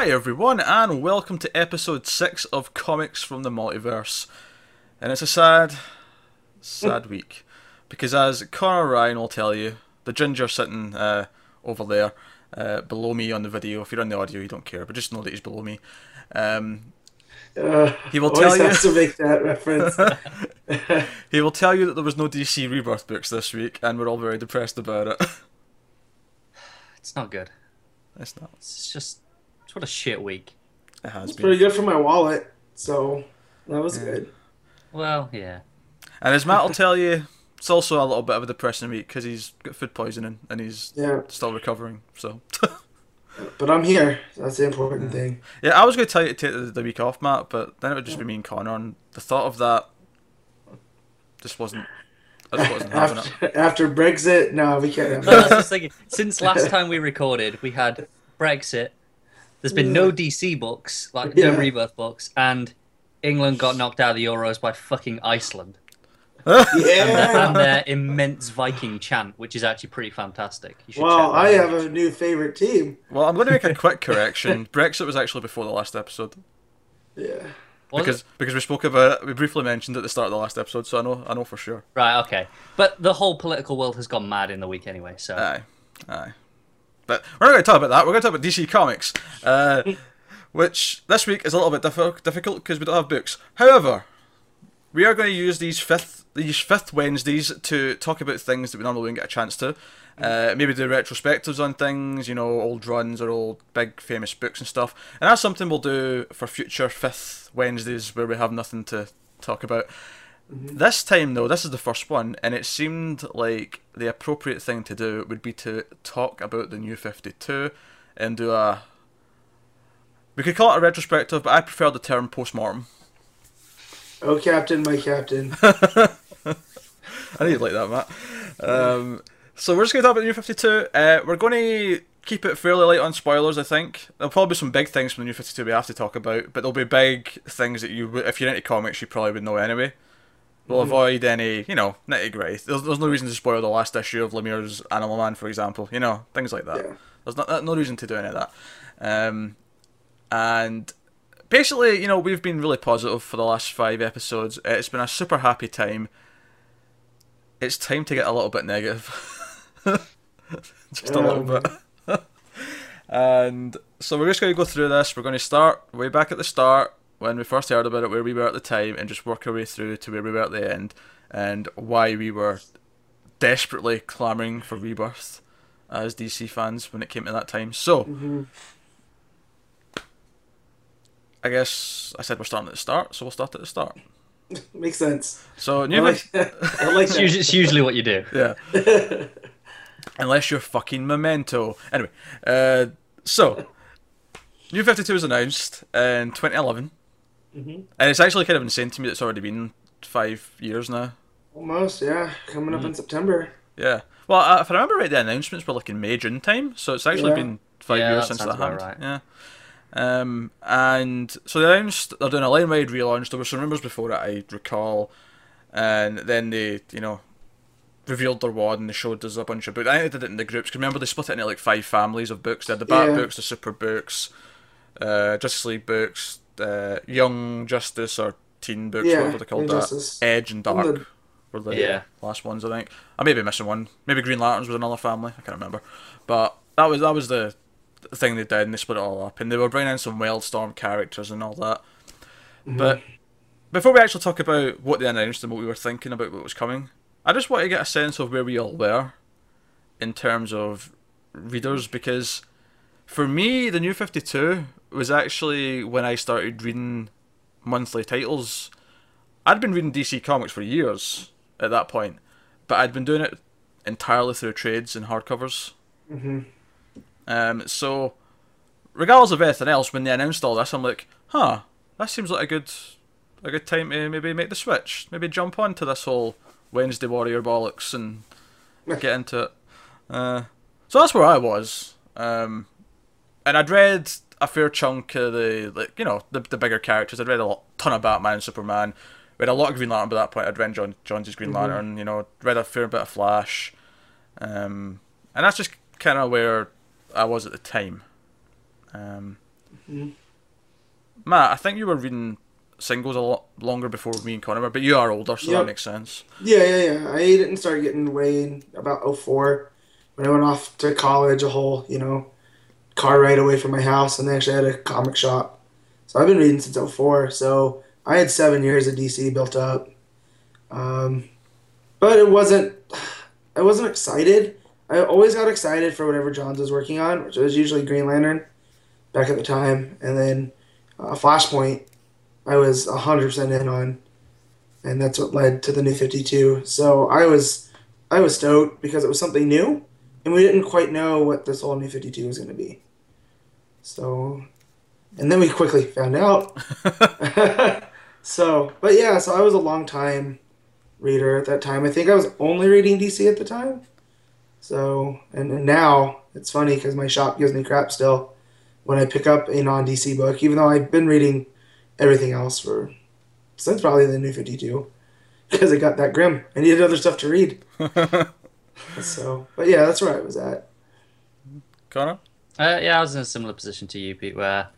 Hi everyone, and welcome to episode 6 of Comics from the Multiverse. And it's a sad, sad week. Because as Connor Ryan will tell you, the ginger sitting uh, over there, uh, below me on the video, if you're on the audio you don't care, but just know that he's below me. Um, Uh, He will tell you- to make that reference. he will tell you that there was no DC Rebirth books this week, and we're all very depressed about it. It's not good. it's not. It's just it's what a shit week. It has it's been. pretty good for my wallet, so that was good. Well, yeah. And as Matt will tell you, it's also a little bit of a depressing week because he's got food poisoning and he's Yeah, still recovering. So, but I'm here. That's the important thing. yeah, I was going to tell you to take the, the week off, Matt, but then it would just be me and Connor, and the thought of that just wasn't. Just wasn't. After, after Brexit, no, we can't No, I was just thinking, since last time we recorded, we had Brexit. There's been no DC books, like no Yeah. rebirth books, and England got knocked out of the Euros by fucking Iceland. Yeah. And their immense Viking chant, which is actually pretty fantastic. You should Well, I that out. have a new favorite team. Well, I'm going to make a quick correction. Brexit was actually before the last episode Yeah. Was because it? because we spoke about uh, it. We briefly mentioned it at the start of the last episode, so I know I know for sure. Right, okay. But the whole political world has gone mad in the week anyway, so. Aye, aye. But we're not going to talk about that. We're going to talk about DC Comics, uh, which this week is a little bit diffi- difficult because we don't have books. However, we are going to use these fifth these fifth Wednesdays to talk about things that we normally wouldn't get a chance to. Uh, maybe do retrospectives on things, you know, old runs or old big famous books and stuff. And that's something we'll do for future fifth Wednesdays where we have nothing to talk about. This time, though, this is the first one, and it seemed like the appropriate thing to do would be to talk about the new 52 and do a. We could call it a retrospective, but I prefer the term post mortem. Oh, Captain, my Captain. I need like that, Matt. Um, so we're just going to talk about the new 52. Uh, we're going to keep it fairly light on spoilers, I think. There'll probably be some big things from the new 52 we have to talk about, but there'll be big things that you, if you're into comics, you probably would know anyway. We'll avoid any, you know, nitty gritty. There's, there's no reason to spoil the last issue of Lemire's Animal Man, for example. You know, things like that. Yeah. There's not, no reason to do any of that. Um, and basically, you know, we've been really positive for the last five episodes. It's been a super happy time. It's time to get a little bit negative. just a little bit. and so we're just going to go through this. We're going to start way back at the start when we first heard about it, where we were at the time, and just work our way through to where we were at the end, and why we were desperately clamouring for rebirth as DC fans when it came to that time. So, hmm I guess I said we're starting at the start, so we'll start at the start. Makes sense. So, I new like, I like It's usually, it's usually what you do. yeah. Unless you're fucking Memento. Anyway, uh, so New 52 was announced in 2011, Mhm. and it's actually kind of insane to me that it's already been five years now. Almost, yeah. Coming Mm. up in September. Yeah. Well, uh, if I remember right, the announcements were like in May, June time, so it's actually Yeah. been five Yeah, years that since sounds that about happened. right. Yeah. Um, and so they announced they're doing a line-wide relaunch. There were some rumors before it, I recall, and then they, you know, revealed their wad and they showed us a bunch of books. I think they did it in the groups. 'cause remember they split it into like five families of books. They had the Bat Yeah. books, the Super books, uh, Justice League books, uh, Young Justice or Teen books, Yeah, whatever they called Young that. Justice. Edge and And Dark the- were the Yeah. last ones, I think. I may be missing one. Maybe Green Lanterns was another family. I can't remember. But that was that was the, the thing they did, and they split it all up, and they were bringing in some Wildstorm characters and all that. Mm-hmm. But before we actually talk about what they announced and what we were thinking about what was coming, I just want to get a sense of where we all were in terms of readers, because for me, the New Fifty Two was actually when I started reading monthly titles. I'd been reading DC comics for years at that point, but I'd been doing it entirely through trades and hardcovers. hmm Um, so, regardless of anything else, when they announced all this, I'm like, huh, that seems like a good, a good time to maybe make the switch, maybe jump onto this whole Wednesday Warrior bollocks and get into it. Uh, so that's where I was, um, and I'd read a fair chunk of the, like, you know, the the bigger characters. I'd read a lot, ton of Batman, and Superman. Read a lot of Green Lantern by that point. I'd read John John's Green Lantern. You know, read a fair bit of Flash, um, and that's just kind of where I was at the time. Um, Matt, I think you were reading singles a lot longer before me and Connor but you are older, so that makes sense. Yeah, yeah, yeah. I didn't start getting way in about 04 when I went off to college, a whole, you know, car ride away from my house, and they actually had a comic shop. So I've been reading since 04. So I had seven years of DC built up. Um, but it wasn't, I wasn't excited. I always got excited for whatever Johns was working on, which was usually Green Lantern back at the time. And then uh, Flashpoint, I was 100% in on and that's what led to the new 52 so i was i was stoked because it was something new and we didn't quite know what this whole new 52 was going to be so and then we quickly found out so but yeah so i was a long time reader at that time i think i was only reading dc at the time so and, and now it's funny because my shop gives me crap still when i pick up a non-dc book even though i've been reading everything else for since probably the new 52 because it got that grim. I needed other stuff to read. so, but yeah, that's where I was at. Connor? Uh, yeah, I was in a similar position to you, Pete, where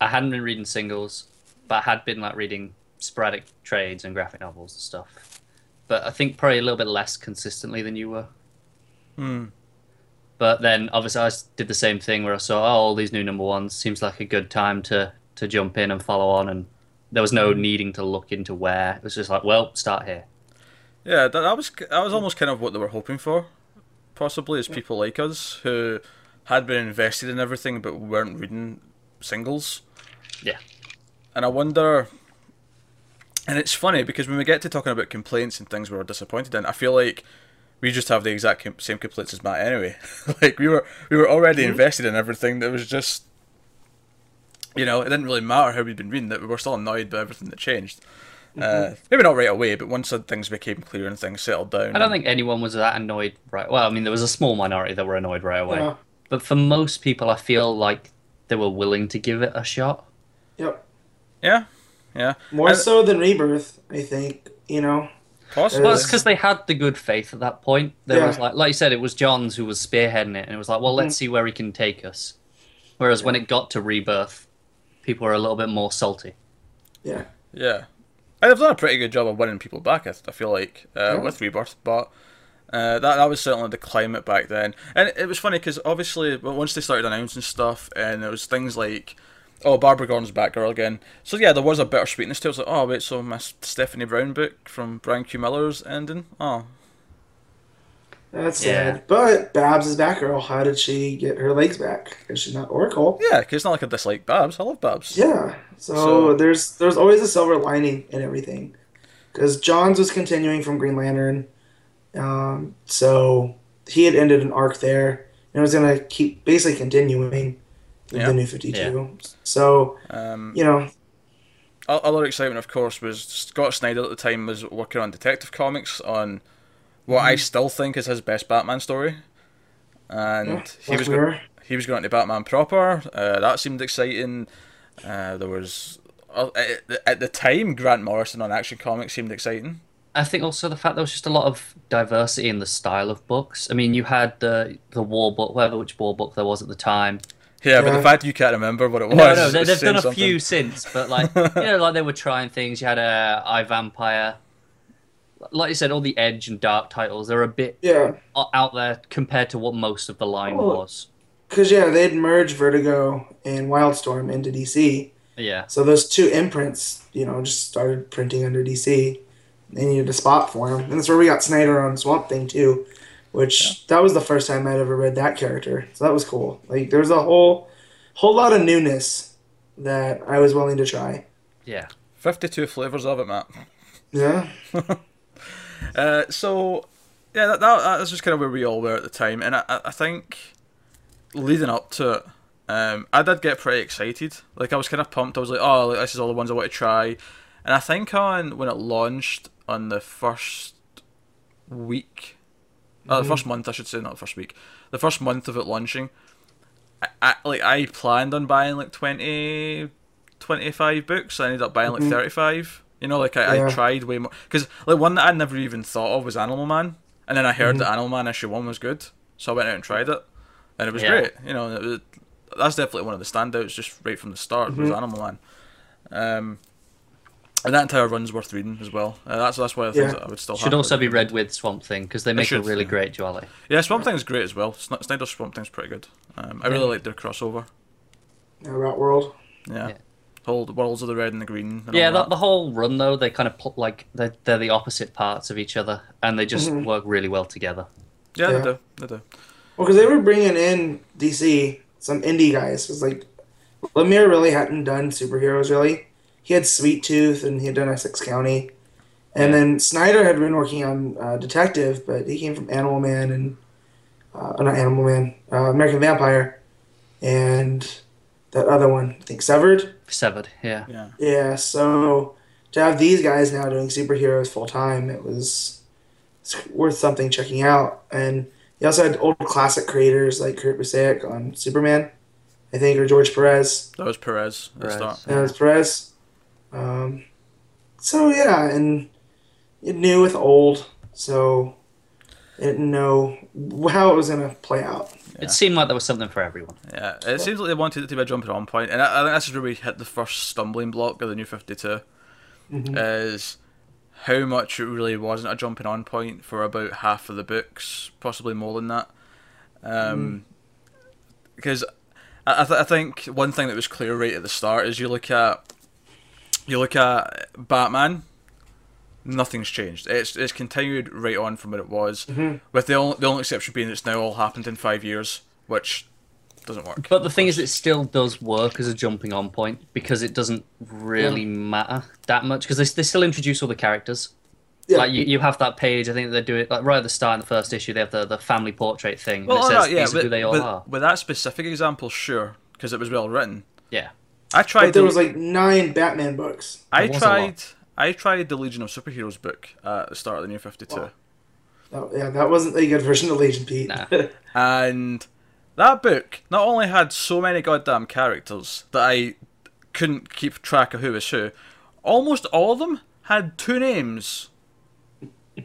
I hadn't been reading singles, but I had been like reading sporadic trades and graphic novels and stuff. But I think probably a little bit less consistently than you were. Hmm. But then obviously I did the same thing where I saw oh, all these new number ones. Seems like a good time to to jump in and follow on, and there was no needing to look into where. It was just like, well, start here. Yeah, that, that was that was almost kind of what they were hoping for, possibly, as people like us who had been invested in everything but weren't reading singles. Yeah. And I wonder, and it's funny because when we get to talking about complaints and things we were disappointed in, I feel like we just have the exact same complaints as Matt anyway. like we were we were already mm-hmm. invested in everything. That was just, you know, it didn't really matter how we'd been reading it. We were still annoyed by everything that changed. Mm-hmm. Uh, maybe not right away, but once things became clear and things settled down. I don't think anyone was that annoyed right. Well, I mean, there was a small minority that were annoyed right away. Yeah. But for most people, I feel like they were willing to give it a shot. Yep. Yeah, yeah. More And- so than Rebirth, I think. You know. Possibly. Well, it's because they had the good faith at that point. There Yeah. was like, like you said, it was Johns who was spearheading it, and it was like, well, let's see where he can take us. Whereas when it got to Rebirth, people were a little bit more salty. Yeah. Yeah, and they've done a pretty good job of winning people back. I, I feel like uh, Yeah. with Rebirth, but uh, that that was certainly the climate back then. And it was funny because obviously, once they started announcing stuff, and there was things like, oh, Barbara Gordon's Batgirl again. So yeah, there was a bitter sweetness to it. It was like, oh wait, so my Stephanie Brown book from Brian Q. Miller's ending. Oh, That's Yeah. sad. But Babs is Batgirl. How did she get her legs back? Because she's not Oracle. yeah, because it's not like I dislike Babs. I love Babs. Yeah. So, So- there's there's always a silver lining in everything. Because Johns was continuing from Green Lantern, um, so he had ended an arc there, and was gonna keep basically continuing Yeah. the New Fifty Two. So Um, you know, Other excitement, of course, was Scott Snyder at the time was working on Detective Comics on what I still think is his best Batman story, and yeah, he was go- he was going to Batman proper. Uh, that seemed exciting. Uh, there was uh, at, at the time Grant Morrison on Action Comics seemed exciting. I think also the fact there was just a lot of diversity in the style of books. I mean, you had the the war book, whatever which war book there was at the time. Yeah, but Yeah. the fact you can't remember what it was. No, no, they, is they've saying done a something. few since, but like you know, like they were trying things. You had a a I Vampire, like you said, all the Edge and Dark titles. They're a bit Yeah, out there compared to what most of the line Oh. was. because yeah, they'd merged Vertigo and Wildstorm into DC. Yeah, So those two imprints, you know, just started printing under DC. They needed a spot for him, and that's where we got Snyder on Swamp Thing too, which that was the first time I'd ever read that character. So that was cool. Like there was a whole, whole lot of newness that I was willing to try. yeah. Fifty-two flavors of it, Matt. Yeah, Uh, so yeah, that, that that's just kind of where we all were at the time, and I, I I think leading up to it, um, I did get pretty excited. Like I was kind of pumped. I was like, oh, like, this is all the ones I want to try, and I think on when it launched on the first week, uh, the first month I should say, not the first week, the first month of it launching. I, I like I planned on buying like 20, 25 books. I ended up buying like Mhm. thirty five. You know, like I, I tried way more because like one that I never even thought of was Animal Man, and then I heard Mhm. that Animal Man issue one was good, so I went out and tried it, and it was Yeah. great. You know, it was, that's definitely one of the standouts, just right from the start. Mm-hmm. Was Animal Man, um, and that entire run's worth reading as well. Uh, that's that's one of the things Yeah. I would still Should happily also be read with Swamp Thing because they make a really yeah. great duality. Yeah, Swamp Thing's great as well. Sn- Snyder's Swamp Thing's pretty good. Um, I really like their crossover. Yeah, Rotworld. Yeah. Yeah. Whole the worlds of the red and the green. And Yeah, all the, that. the whole run though, they kind of pl- like they're, they're the opposite parts of each other, and they just Mhm. work really well together. yeah, Yeah. they do. They do. Well, because they were bringing in DC some indie guys. It's like Lemire really hadn't done superheroes really. He had Sweet Tooth and he had done Essex County, and then Snyder had been working on uh, Detective, but he came from Animal Man and uh, not Animal Man, uh, American Vampire, and that other one, I think Severed. Severed, yeah. Yeah. Yeah, so to have these guys now doing superheroes full time, it was it's worth something checking out. And he also had old classic creators like Kurt Busiek on Superman, I think, or George Perez. That was Perez at the Perez. start. That was Perez. Um, so yeah, and you knew with old, so I didn't know how it was gonna play out. Yeah. It seemed like there was something for everyone. Yeah, it seems like they wanted it to be a jumping on point, and I, I think this is where we hit the first stumbling block of the new Fifty Two. Mhm. Is how much it really wasn't a jumping on point for about half of the books, possibly more than that. Um, because I, I, th- I think one thing that was clear right at the start is you look at you look at Batman. Nothing's changed. It's it's continued right on from what it was, Mhm. with the only the only exception being it's now all happened in five years, which doesn't work. But the thing is, it still does work as a jumping on point because it doesn't really matter that much because they, they still introduce all the characters. Yeah. Like you, you have that page. I think they do it like right at the start in the first issue. They have the, the family portrait thing. Well, and it says right, yeah, these are with, who they all with, are. with that specific example, sure, because it was well written. Yeah, I tried. But there the- was like nine Batman books. I There was a tried. I tried the Legion of Superheroes book at the start of the New Fifty Two, Wow. Oh, yeah, that wasn't a good version of Legion Pete. Nah. and that book not only had so many goddamn characters that I couldn't keep track of who was who, almost all of them had two names.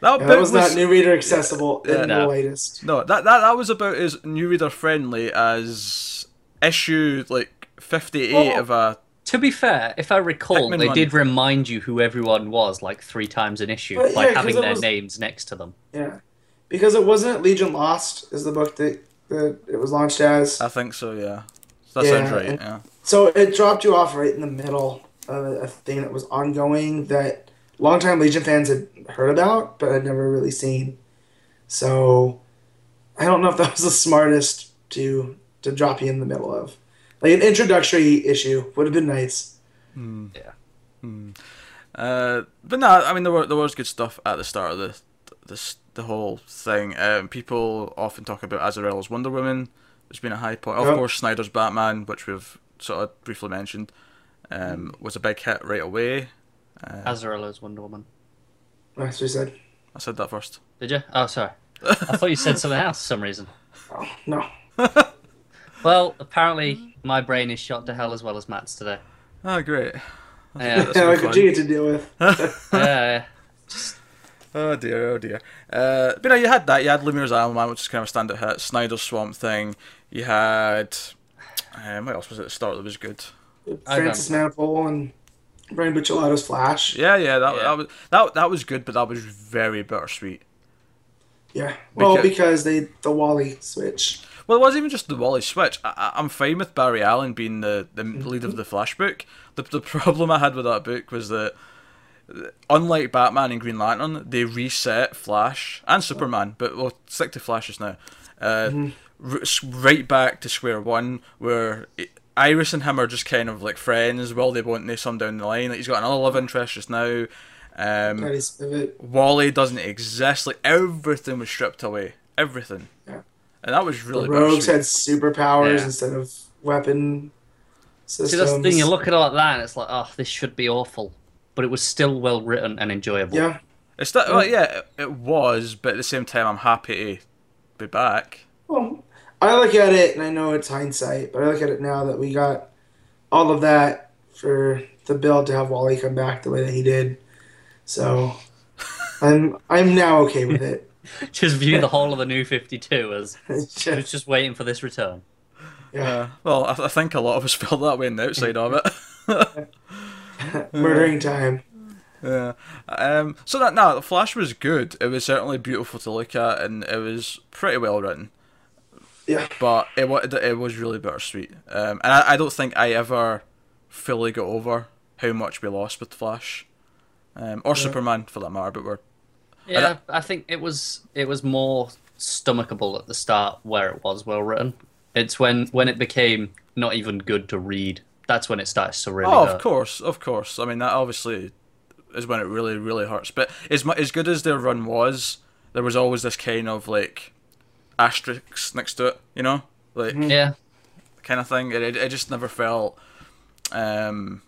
That Yeah, book that was, not new reader accessible Yeah. in No. the latest. No, that, that that was about as new reader friendly as issue like fifty eight Oh. of a To be fair, if I recall, Hickman they one. did remind you who everyone was like three times an issue But by yeah, 'cause having their was- names next to them. Yeah, because it wasn't Legion Lost is the book that, that it was launched as. I think so, yeah. That Yeah, sounds right, and- yeah. So it dropped you off right in the middle of a, a thing that was ongoing that longtime Legion fans had heard about but had never really seen. So I don't know if that was the smartest to to drop you in the middle of. Like an introductory issue would have been nice. Uh, but no, I mean there were there was good stuff at the start of the this the whole thing. Um, people often talk about Azzarello's Wonder Woman. There's been a high point. Of Yep. course, Snyder's Batman, which we've sort of briefly mentioned, um, was a big hit right away. Uh, Azzarello's Wonder Woman. That's what he said. I said that first. Did you? Oh, sorry. I thought you said something else for some reason. Oh, no. Well, apparently my brain is shot to hell as well as Matt's today. Oh, great. Yeah, That's Yeah, no like fun. you to deal with. yeah, Oh dear, oh dear. Uh, but no, you had that. You had Lemire's Animal Man, which is kind of a standout hit. Snyder's Swamp Thing. You had. Um, what else was at the start that was good? Francis Manapul and Brian Buccellato's Flash. Yeah, yeah, that, Yeah. that was that that was good, but that was very bittersweet. Yeah. Well, Because- because they the Wally switch. Well, it wasn't even just the Wally switch. I, I'm fine with Barry Allen being the, the lead of the Flash book. The, the problem I had with that book was that, unlike Batman and Green Lantern, they reset Flash and Superman, but we'll stick to Flash just now. Uh, r- s- right back to square one, where it, Iris and him are just kind of like friends. Well, they won't know some down the line. Like he's got another love interest just now. Um, Wally doesn't exist. Like everything was stripped away. Everything. Yeah. And that was really the rogues had superpowers Yeah. instead of weapon systems. See, that's the thing. You look at it like that, and it's like, oh, this should be awful, but it was still well written and enjoyable. Yeah. It's that, well, yeah, it, it was, but at the same time, I'm happy to be back. Well, I look at it, and I know it's hindsight, but I look at it now that we got all of that for the build to have Wally come back the way that he did. So I'm I'm now okay with it. just view the whole of the new 52 as It's it's just- just waiting for this return. yeah. Yeah. Well, I, I think a lot of us felt that way on the outside of it. Murdering time. Yeah. Um, so that now the Flash was good. It was certainly beautiful to look at, and it was pretty well written. Yeah. But it wa- it was really bittersweet. Um, and I, I don't think I ever fully got over how much we lost with Flash, um, or Superman for that matter. But we're Yeah, I think it was it was more stomachable at the start where it was well written. It's when when it became not even good to read. That's when it starts to really oh, hurt. of course, of course. I mean that obviously is when it really really hurts. But as as good as their run was, there was always this kind of like asterisk next to it. You know, like. Yeah, kind of thing. It, it, it just never felt. Um,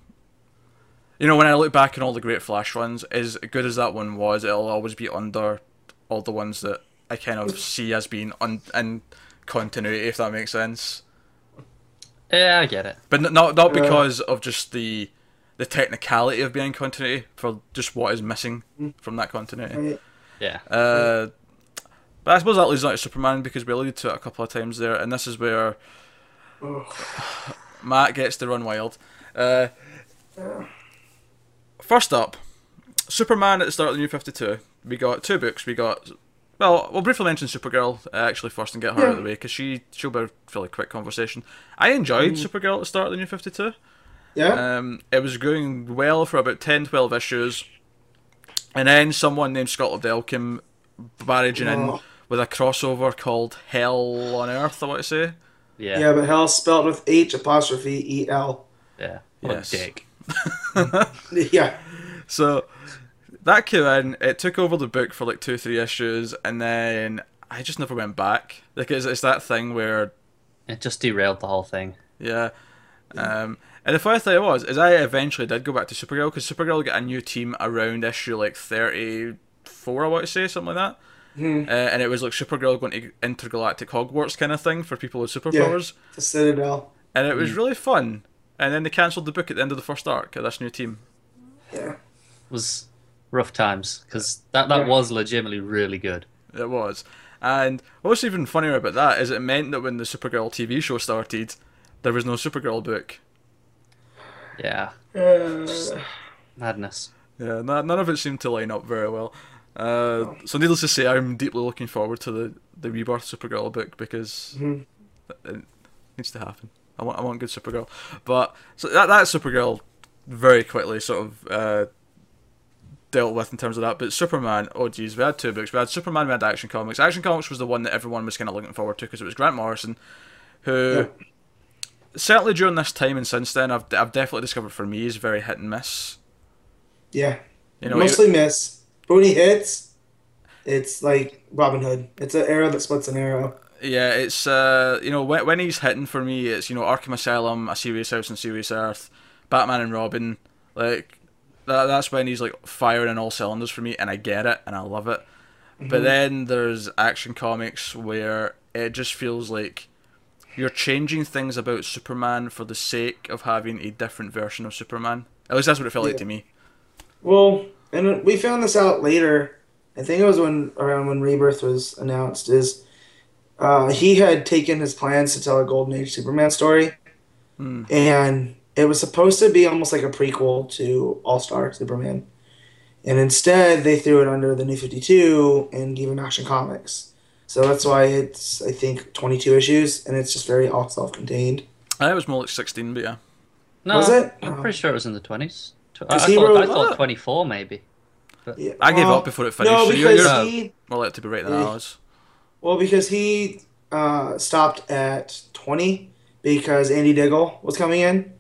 you know, when I look back on all the great Flash runs, as good as that one was, it'll always be under all the ones that I kind of see as being un- in continuity, if that makes sense. yeah, I get it. But n- not not Yeah. because of just the the technicality of being continuity, for just what is missing from that continuity. Yeah, Uh, but I suppose that leads on to Superman because we alluded to it a couple of times there, and this is where Matt gets to run wild. Uh, first up, Superman at the start of the New Fifty Two. We got two books. We got well, we'll briefly mention Supergirl uh, actually first and get her out of the way because she she'll be a fairly quick conversation. I enjoyed Supergirl at the start of the New Fifty Two. Yeah. Um, it was going well for about 10, 12 issues, and then someone named Scott Lobdell came barraging in Oh. with a crossover called Hell on Earth. I want to say. yeah, yeah, but hell spelled with H apostrophe E L. yeah. What Yes. a dick. Yeah. So that came in. It took over the book for like two, three issues, and then I just never went back. Like it's, it's that thing where, It just derailed the whole thing. yeah. Um, and the funny thing was, is I eventually did go back to Supergirl because Supergirl got a new team around issue like thirty-four. I want to say something like that. Hmm. Uh, and it was like Supergirl going to intergalactic Hogwarts kind of thing for people with superpowers, The Citadel. and it was really fun. And then they cancelled the book at the end of the first arc of this new team. Yeah. was rough times because that that Yeah. was legitimately really good. It was. And what's even funnier about that is it meant that when the Supergirl TV show started, there was no Supergirl book. Yeah, Uh, madness. Yeah, n- none of it seemed to line up very well. Uh, so needless to say, I'm deeply looking forward to the, the Rebirth Supergirl book because Mhm. it needs to happen. I want I want good Supergirl. But so that that Supergirl very quickly sort of uh, dealt with in terms of that. But Superman, oh geez, we had two books. We had Superman, we had Action Comics. Action Comics was the one that everyone was kind of looking forward to because it was Grant Morrison, who Yeah. certainly during this time and since then, I've I've definitely discovered for me is very hit and miss. yeah. You know, Mostly miss. But when he hits, it's like Robin Hood. It's an arrow that splits an arrow. Yeah, it's uh, you know when when he's hitting for me, it's you know Arkham Asylum, A Serious House and Serious Earth, Batman and Robin, like that. That's when he's like firing on all cylinders for me, and I get it and I love it. But then there's Action Comics where it just feels like you're changing things about Superman for the sake of having a different version of Superman. At least that's what it felt like to me. Well, and we found this out later. I think it was when around when Rebirth was announced. Is uh, he had taken his plans to tell a Golden Age Superman story, Hmm. and it was supposed to be almost like a prequel to All Star Superman, and instead they threw it under the New Fifty Two and gave him Action Comics. So that's why it's I think twenty two issues, and it's just very all self contained. I it was more like sixteen, but yeah. No, Was it? I'm pretty sure it was in the twenties. I, I 'Cause he thought, I wrote- thought Ah. 24 maybe. Yeah, I gave well, up before it finished. No, so you're, because you're he more likely to be right than I Yeah. was. Well, because he uh, stopped at 20 because Andy Diggle was coming in.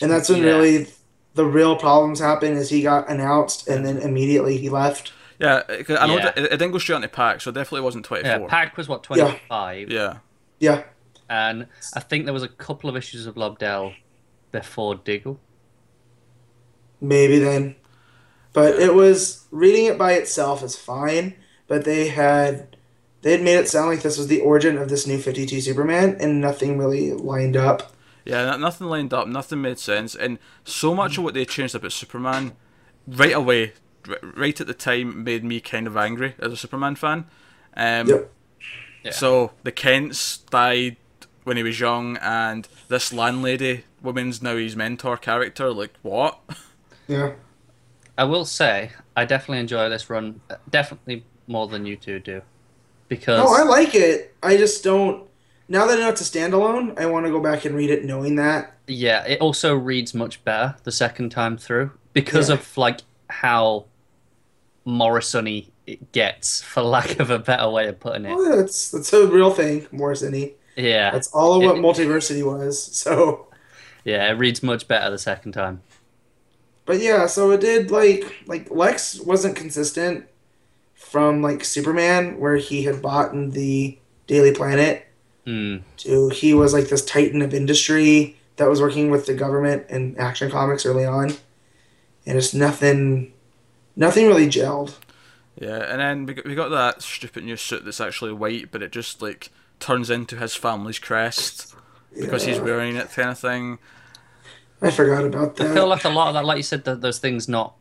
And that's when Yeah. really the real problems happened is he got announced and then immediately he left. Yeah, it- I know Yeah. it, it didn't go straight onto Pak, so it definitely wasn't 24. Yeah, four. Pak was what 25, Yeah, Yeah. and I think there was a couple of issues of Lobdell before Diggle. Maybe then. But it was reading it by itself is fine, but they had they had made it sound like this was the origin of this new 52 Superman and nothing really lined up. yeah, nothing lined up, nothing made sense, and so much of what they changed about Superman right away, right at the time, made me kind of angry as a Superman fan. Um, Yep. Yeah. So the Kents died when he was young, and this landlady woman's now his mentor character. Like what? Yeah. I will say I definitely enjoy this run, uh, definitely more than you two do, because No, I like it. I just don't. Now that I know it's a standalone, I want to go back and read it knowing that. yeah, it also reads much better the second time through because Yeah. of like how Morrison-y it gets, for lack of a better way of putting it. Oh, yeah, that's that's a real thing, Morrisony. Yeah, That's all of what It- Multiversity was. So, yeah, it reads much better the second time. but yeah, so it did like like Lex wasn't consistent from like Superman, where he had bought in the Daily Planet, Hmm. to he was like this titan of industry that was working with the government and Action Comics early on, and it's nothing, nothing really gelled. Yeah, and then we got, we got that stupid new suit that's actually white, but it just like turns into his family's crest because he's wearing it, kind of thing. I forgot about that. I feel like a lot of that, like you said, th those things not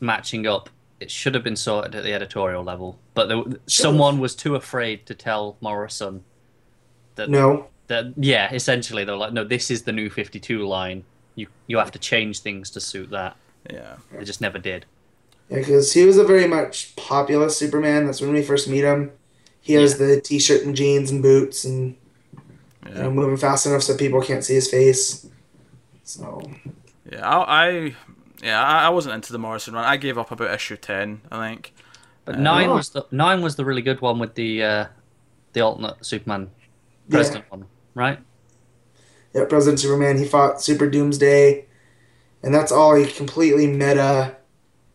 matching up. It should have been sorted at the editorial level, but there, someone was too afraid to tell Morrison that no, that yeah, essentially they're like, no, this is the new Fifty Two line. You you have to change things to suit that. Yeah, They just never did. Yeah, because he was a very much populous Superman. That's when we first meet him. He has the t-shirt and jeans and boots, and you know, moving fast enough so people can't see his face. So yeah. I, I yeah, I, I wasn't into the Morrison run. I gave up about issue ten, I think. But Uh, nine Oh. was the nine was the really good one with the uh, the alternate Superman president one, right? yeah, President Superman. He fought Super Doomsday, and that's all a completely meta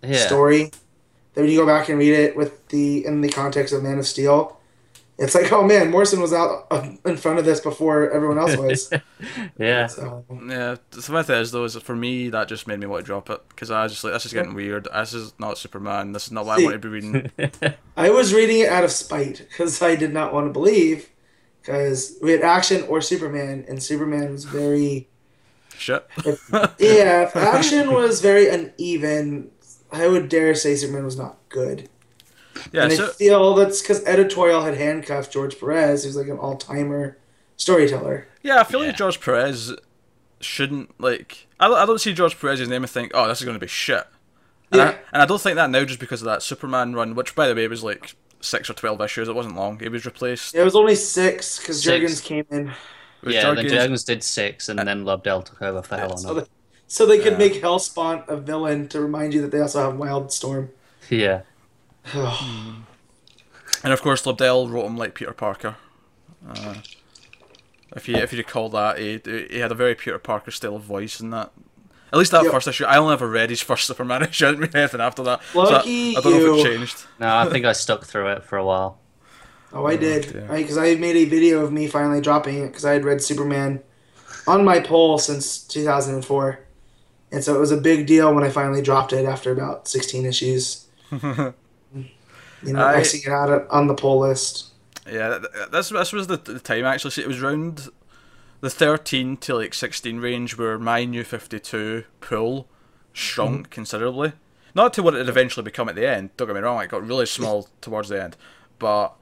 Yeah. story. Then when you go back and read it with the in the context of Man of Steel, it's like, oh man, Morrison was out uh, in front of this before everyone else was. Yeah. so Yeah, the thing is though is for me that just made me want to drop it because I was just like this is getting weird. This is not Superman. This is not what I See- want to be reading. I was reading it out of spite because I did not want to believe because we had action or Superman, and Superman was very Shit. yeah. If action was very uneven, I would dare say Superman was not good. Yeah. and I So feel that's because editorial had handcuffed George Perez, who's like an all timer storyteller. yeah, I feel Yeah. like George Perez shouldn't like. I don't, I don't see George Perez's name and think, oh, this is going to be shit. And, I, Yeah. and I don't think that now just because of that Superman run, which by the way was like six or twelve issues. It wasn't long. It was replaced. It was only six because Six. Jurgens came in, It was yeah, then Jurgens- Jurgens did six, and then Lobdell took over for Hell so on. they, so they could Yeah. make Helspont a villain to remind you that they also have Wildstorm. Yeah. And of course, Lobdell wrote him like Peter Parker. Uh, if you if you recall that, he he had a very Peter Parker style of voice in that. At least that Yep. first issue. I only ever read his first Superman issue. I didn't read anything after that. So I- Lucky I, don't know if you. it changed. No, I think I stuck through it for a while. Oh, I did. dear. Because I, made a video of me finally dropping it because I had read Superman on my poll since 2004. And so it was a big deal when I finally dropped it after about 16 issues. You know, I- I see it on the poll list. Yeah, th- th- this this was the, the time actually. See, it was round the thirteen to like sixteen range where my new fifty two pool shrunk mm-hmm. considerably. Not to what it had eventually become at the end. Don't get me wrong; it got really small towards the end. But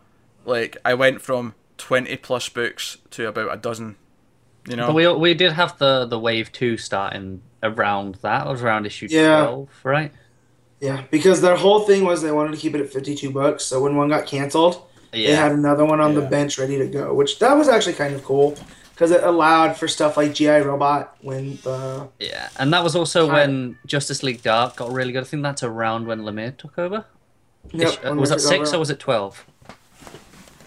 like, I went from twenty plus books to about a dozen. You know, But we we did have the the wave two starting around that. It was around issue Yeah. twelve, right? Yeah, because their whole thing was they wanted to keep it at 52 bucks. So when one got canceled, they had another one on the bench ready to go, which that was actually kind of cool because it allowed for stuff like GI Robot when the Yeah, and that was also Hi. when Justice League Dark got really good. I think that's around when Lemire took over. Yep, Ish- uh, was they that six over. or was it twelve?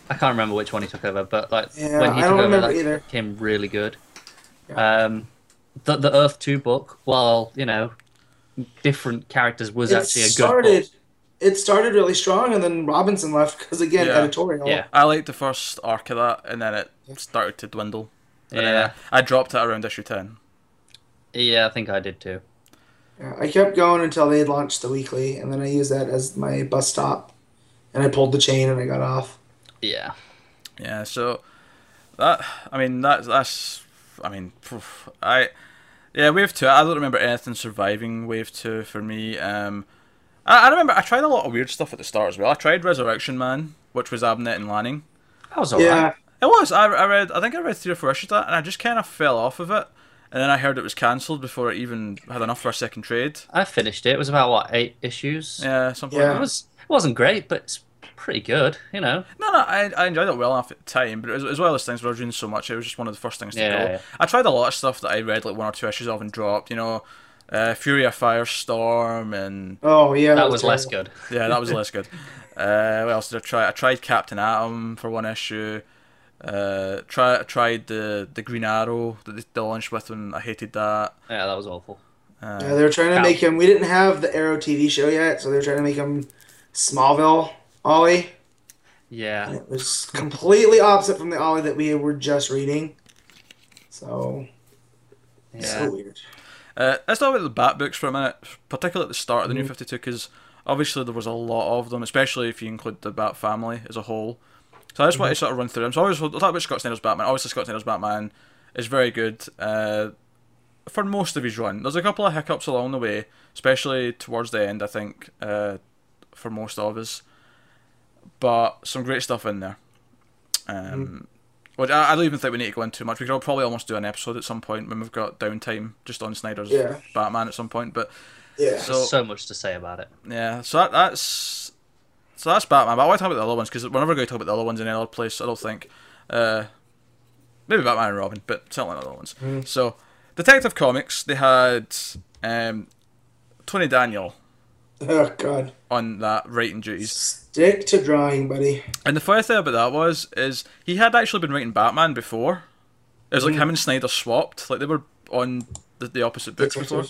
I can't remember which one he took over, but like Yeah, when he I took don't over, that either. came really good. Yeah. Um, the the Earth Two book, while you know, different characters, was it actually a good book. it started really strong and then Robinson left because again Yeah. editorial. Yeah. I liked the first arc of that, and then it started to dwindle. And Yeah, I, I dropped it around issue ten. yeah, I think I did too. Yeah, I kept going until they had launched the weekly, and then I used that as my bus stop, and I pulled the chain and I got off. Yeah, Yeah, so that I mean that that's I mean poof, I yeah wave two. I don't remember anything surviving wave two for me. Um, I, I remember I tried a lot of weird stuff at the start as well. I tried Resurrection Man, which was Abnett and Lanning. That was alright. Yeah, It was. I, I read. I think I read three or four issues of that, and I just kind of fell off of it. And then I heard it was cancelled before it even had enough for a second trade. I finished it. It was about what eight issues. Yeah, something Yeah. like It that. was. It wasn't great, but it's pretty good. You know. No, no, I, I enjoyed it well enough at the time, but it was, it was one of those things where I was reading so much, it was just one of the first things to Yeah, go. yeah. I tried a lot of stuff that I read like one or two issues of and dropped, you know, uh, Fury of Firestorm, and oh yeah, That was less good. yeah, that was less good. Uh, what else did I try? I tried Captain Atom for one issue. Uh, try, tried the the Green Arrow that they, they launched with, and I hated that. Yeah, that was awful. Uh, Yeah, they were trying to Ow. make him. We didn't have the Arrow TV show yet, so they were trying to make him Smallville Ollie. And Yeah. it was completely opposite from the Ollie that we were just reading. So Yeah. so weird. Uh, let's talk about the Bat books for a minute, particularly at the start of the Mm-hmm. New 52, because obviously there was a lot of them, especially if you include the Bat family as a whole. So I just want to Mm-hmm. sort of run through them. So always, we'll talk about Scott Snyder's Batman. Obviously, Scott Snyder's Batman is very good uh, for most of his run. There's a couple of hiccups along the way, especially towards the end, I think, uh, for most of us. But some great stuff in there. Um, Mm-hmm. Which I, I don't even think we need to go into too much. We could probably almost do an episode at some point when we've got downtime just on Snyder's Yeah. Batman at some point. But Yeah. So- There's so much to say about it. yeah, so that, that's so that's Batman. But I want to talk about the other ones because we're never going to talk about the other ones in any other place. I don't think. Uh, maybe Batman and Robin, but certainly not the other ones. Mm. So, Detective Comics, they had um, Tony Daniel oh God. on that writing duties. Stick to drawing, buddy. And the funny thing about that was, is he had actually been writing Batman before. It was like Mm. him and Snyder swapped, like they were on the, the opposite books before.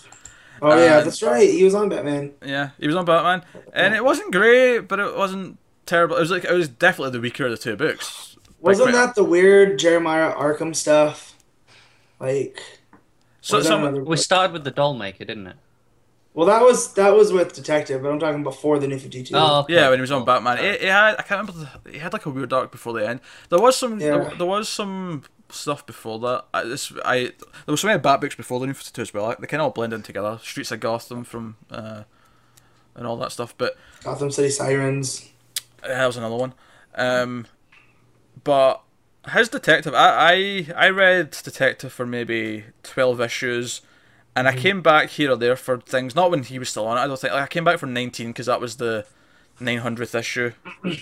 Oh yeah, that's right. He was on Batman. Yeah, he was on Batman, and it wasn't great, but it wasn't terrible. It was like it was definitely the weaker of the two books. Wasn't quite a- that the weird Jeremiah Arkham stuff? Like, So, was that some, another We book? started with the doll maker, didn't it? Well, that was that was with Detective, but I'm talking before the New Fifty Two. Oh, okay. yeah, when he was on Batman, he, he had I can't remember. He had like a weird arc before the end. There was some. Yeah. There, there was some stuff before that. I, this I there was so many Bat books before the New Fifty Two as well. Like, they kind of all blend in together. Streets of Gotham from uh, and all that stuff. But Gotham City Sirens. That was another one. Um, but his detective, I, I I read Detective for maybe twelve issues, and I Mm-hmm. came back here or there for things. Not when he was still on it. I don't think. Like, I came back for nineteen because that was the nine hundredth issue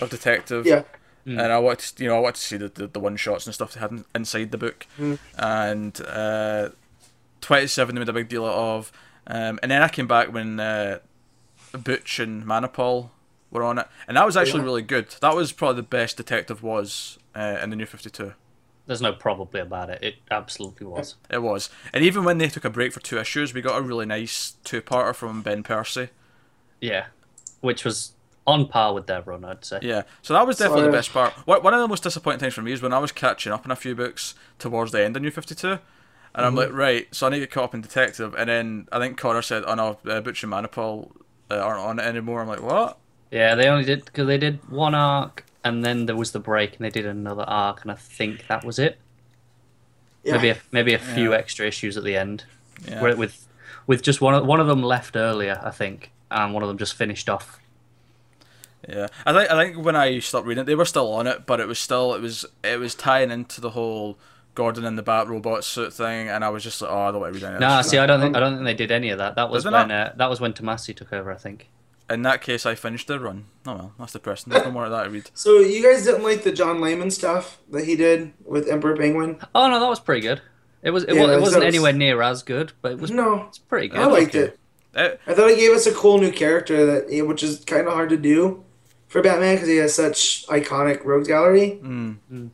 of Detective. Yeah. And I wanted, to, you know, I wanted to see the, the, the one shots and stuff they had in- inside the book, Mm. and uh, twenty seven they made a big deal of, um, and then I came back when uh, Butch and Manapul were on it, and that was actually Yeah. really good. That was probably the best Detective was uh, in the New Fifty Two. There's no probably about it. It absolutely was. It was, and even when they took a break for two issues, we got a really nice two-parter from Ben Percy. Yeah. Which was on par with their run, I'd say. Yeah, so that was definitely the best part. One one of the most disappointing things for me is when I was catching up on a few books towards the end of New Fifty Two, and Mm-hmm. I'm like, right, so I need to get caught up in Detective, and then I think Connor said, "Oh no, uh, Butch and Manapul uh, aren't on it anymore." I'm like, what? Yeah, they only did because they did one arc, and then there was the break, and they did another arc, and I think that was it. Yeah. Maybe a, maybe a few Yeah. extra issues at the end, Yeah. where with with just one of, one of them left earlier, I think, and one of them just finished off. Yeah, I think I think when I stopped reading it, they were still on it, but it was still it was it was tying into the whole Gordon and the Bat robot suit thing, and I was just like, oh, I don't want to read any of Nah, this. see, I don't think I don't think they did any of that. That was when uh, that was when Tomasi took over, I think. In that case, I finished the run. Oh well, that's depressing. There's no more of that to read. So you guys didn't like the John Layman stuff that he did with Emperor Penguin? Oh no, that was pretty good. It was it, Yeah, wa- it so wasn't it's- anywhere near as good, but it was No, it's pretty good. I liked okay. it. It, I thought he gave us a cool new character that, eh, which is kind of hard to do for Batman because he has such iconic rogues gallery. mm,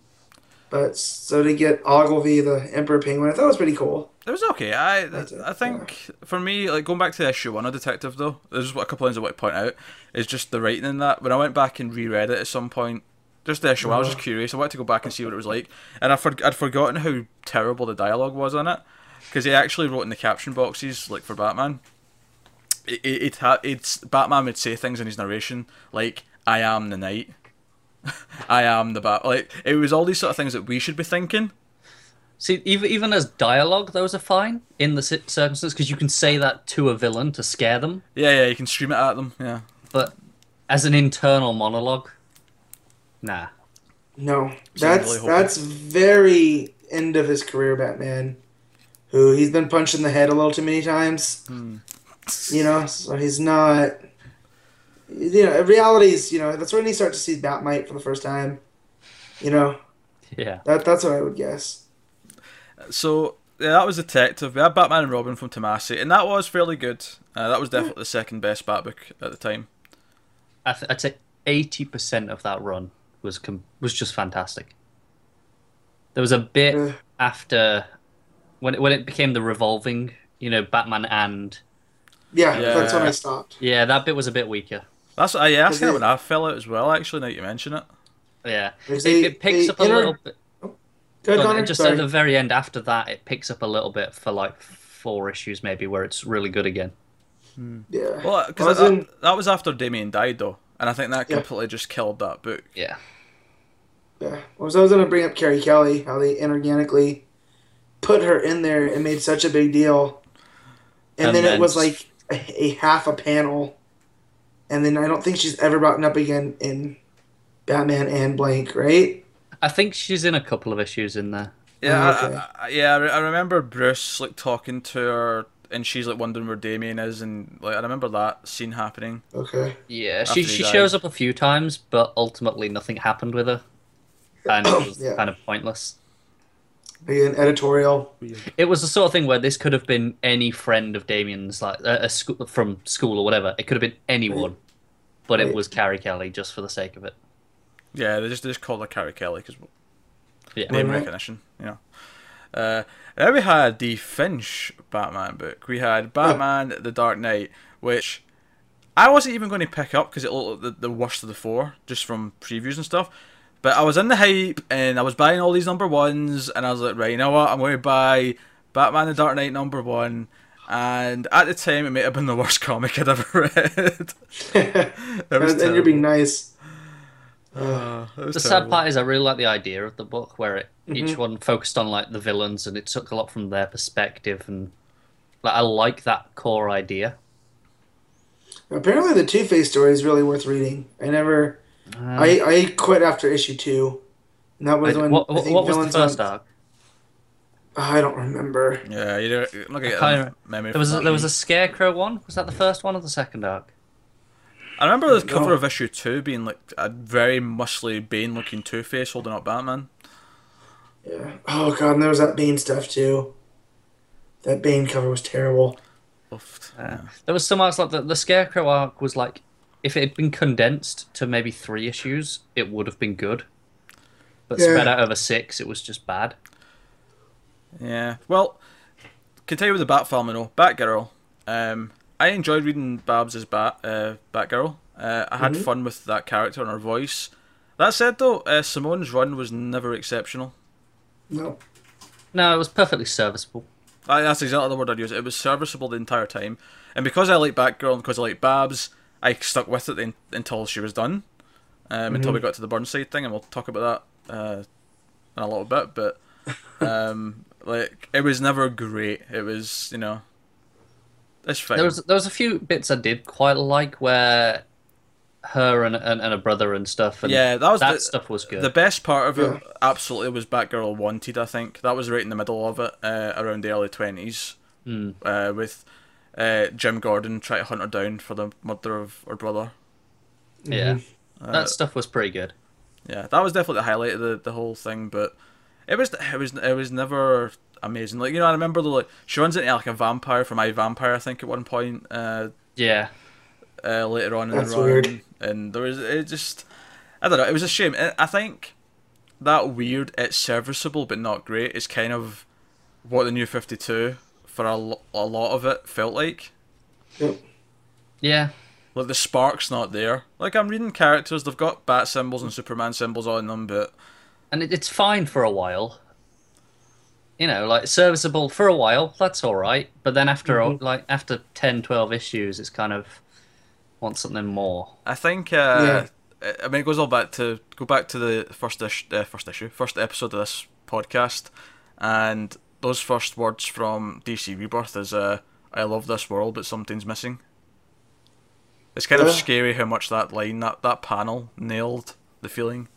But so to get Ogilvy, the Emperor Penguin, I thought it was pretty cool. It was okay. I I think for me, like going back to the issue one of Detective though, there's just a couple of things I want to point out. Is just the writing in that. When I went back and reread it at some point, just the issue, one, I was just uh-huh. curious. I wanted to go back and see what it was like, and I for, I'd forgotten how terrible the dialogue was on it, because he actually wrote in the caption boxes like for Batman. It, it, it ha- it's Batman would say things in his narration like "I am the night," "I am the bat." Like it was all these sort of things that we should be thinking. See, even even as dialogue, those are fine in the ci- circumstances because you can say that to a villain to scare them. Yeah, yeah, you can stream it at them. Yeah. But as an internal monologue, Nah. No, So I'm that's really that's very end of his career, Batman. Who he's been punched in the head a little too many times. Hmm. You know, so he's not. You know, reality is you know that's when you start to see Bat-Mite for the first time. You know, Yeah. that that's what I would guess. So yeah, that was Detective. We had Batman and Robin from Tomasi, and that was fairly good. Uh, that was definitely the second best Bat book at the time. I th- I'd say eighty percent of that run was com- was just fantastic. There was a bit Uh, after when it, when it became the revolving, you know, Batman and yeah, Yeah. that's when I stopped. yeah, that bit was a bit weaker. That's uh, yeah, that's Is kind of it- when I fell out as well. Actually, now you mention it. Yeah, it, they- it picks up a inter- little bit. Go ahead, Connor. just Sorry. at the very end, after that, it picks up a little bit for like four issues, maybe, where it's really good again. Hmm. yeah. Well, because Wasn't- that, that was after Damian died, though, and I think that Yeah. completely just killed that book. Yeah, Yeah. Well, so I was going to bring up Carrie Kelly, how they inorganically put her in there and made such a big deal. And, And then, then it was like a, a half a panel. And then I don't think she's ever brought up again in Batman and Blank, right? I think she's in a couple of issues in there. Yeah, Oh, okay. I, I, yeah. I, remember Bruce like talking to her, and she's like wondering where Damian is, and like I remember that scene happening. Okay. Yeah, she she died. shows up a few times, but ultimately nothing happened with her, and it was Yeah. kind of pointless. An editorial. It was the sort of thing where this could have been any friend of Damian's, like uh, a, a school from school or whatever. It could have been anyone, but it was Carrie Kelly just for the sake of it. Yeah, they just they just called her Carrie Kelly because Yeah, name Right. recognition, you know. Uh, then we had the Finch Batman book. We had Batman: The Dark Knight, which I wasn't even going to pick up because it looked like the, the worst of the four, just from previews and stuff. But I was in the hype and I was buying all these number ones, and I was like, right, you know what? I'm going to buy Batman: The Dark Knight number one. And at the time, it may have been the worst comic I'd ever read. and and you're being nice. Uh, it was the sad part is I really like the idea of the book where it each Mhm. one focused on like the villains and it took a lot from their perspective and like I like that core idea. Apparently, the Two Face story is really worth reading. I never. Um, I, I quit after issue two. And that was I- when. what, I what, think what was the Villains first arc? I don't remember. Yeah, you don't look at can't it. Memory There was from there was a scarecrow one. Was that the first one or the second arc? I remember the cover No. of issue two being like a very muscly Bane-looking Two Face holding up Batman. Yeah. Oh god, and there was that Bane stuff too. That Bane cover was terrible. Oof. Uh, There was some arcs like the, the scarecrow arc was like if it had been condensed to maybe three issues, it would have been good. But Yeah. spread out over six, it was just bad. Yeah. Well, continue with the Bat family though. Batgirl. Um, I enjoyed reading Babs' as Bat uh, Batgirl. Uh, I had Mhm. fun with that character and her voice. That said, though, uh, Simone's run was never exceptional. No. No, it was perfectly serviceable. I, that's exactly the word I'd use. It was serviceable the entire time, and because I like Batgirl and because I like Babs, I stuck with it in, until she was done. Um, Until we got to the Burnside thing, and we'll talk about that uh, in a little bit. But um, like, it was never great. It was, you know, it's fine. There was there was a few bits I did quite like where her and and, and a brother and stuff. And yeah, that was that the, stuff was good. The best part of it, Yeah. absolutely, was Batgirl Wanted. I think that was right in the middle of it, uh, around the early twenties, Mm. uh, with uh, Jim Gordon trying to hunt her down for the murder of her brother. yeah, Uh, that stuff was pretty good. yeah, that was definitely the highlight of the, the whole thing. But it was it was it was never amazing. Like you know, I remember the like she runs into like a vampire from My Vampire, I think, at one point. Uh, Yeah, uh, later on in That's the run, weird. and there was it just I don't know. It was a shame. I I think that weird, it's serviceable but not great. Is kind of what the new Fifty Two for a, lo- a lot of it felt like. Yep. yeah. Like the spark's not there. Like I'm reading characters, they've got bat symbols and Superman symbols on them, but and it, it's fine for a while. You know, like serviceable for a while, that's all right. But then after Mhm. like after 10, 12 issues, it's kind of want something more. I think uh, I mean it goes all back to go back to the first ish, uh, first issue, first episode of this podcast, and those first words from DC Rebirth is uh, "I love this world, but something's missing." It's kind of scary how much that line, that that panel, nailed the feeling.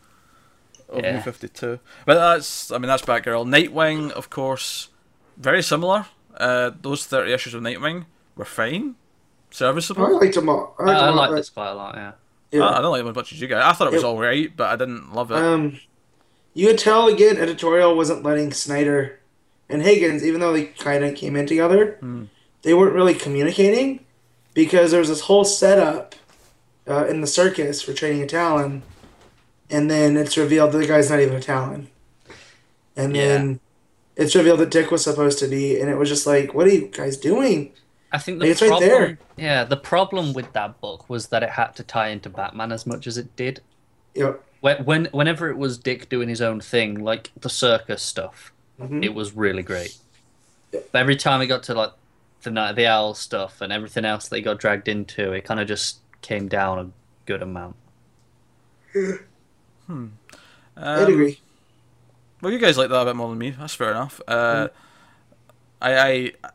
Of Yeah. New Fifty Two. But that's I mean that's Batgirl. Nightwing, of course, very similar. Uh, those thirty issues of Nightwing were fine, serviceable. I liked them all. I I, liked I them like this quite a lot. Yeah. yeah. I, I don't like them as much as you guys. I thought it was It- all right, but I didn't love it. Um, you could tell again, editorial wasn't letting Snyder and Higgins, even though they kind of came in together, Hmm. they weren't really communicating because there was this whole setup uh, in the circus for training a Talon, and then it's revealed that the guy's not even a Talon, and Yeah. then it's revealed that Dick was supposed to be, and it was just like, what are you guys doing? I think the Like, it's right problem, there. yeah, the problem with that book was that it had to tie into Batman as much as it did. Know, When, when whenever it was Dick doing his own thing, like the circus stuff, Mhm. it was really great. But every time it got to like the night of the owl stuff and everything else that he got dragged into, it kind of just came down a good amount. Um, I'd agree. Well, you guys like that a bit more than me. That's fair enough. Uh, I, I,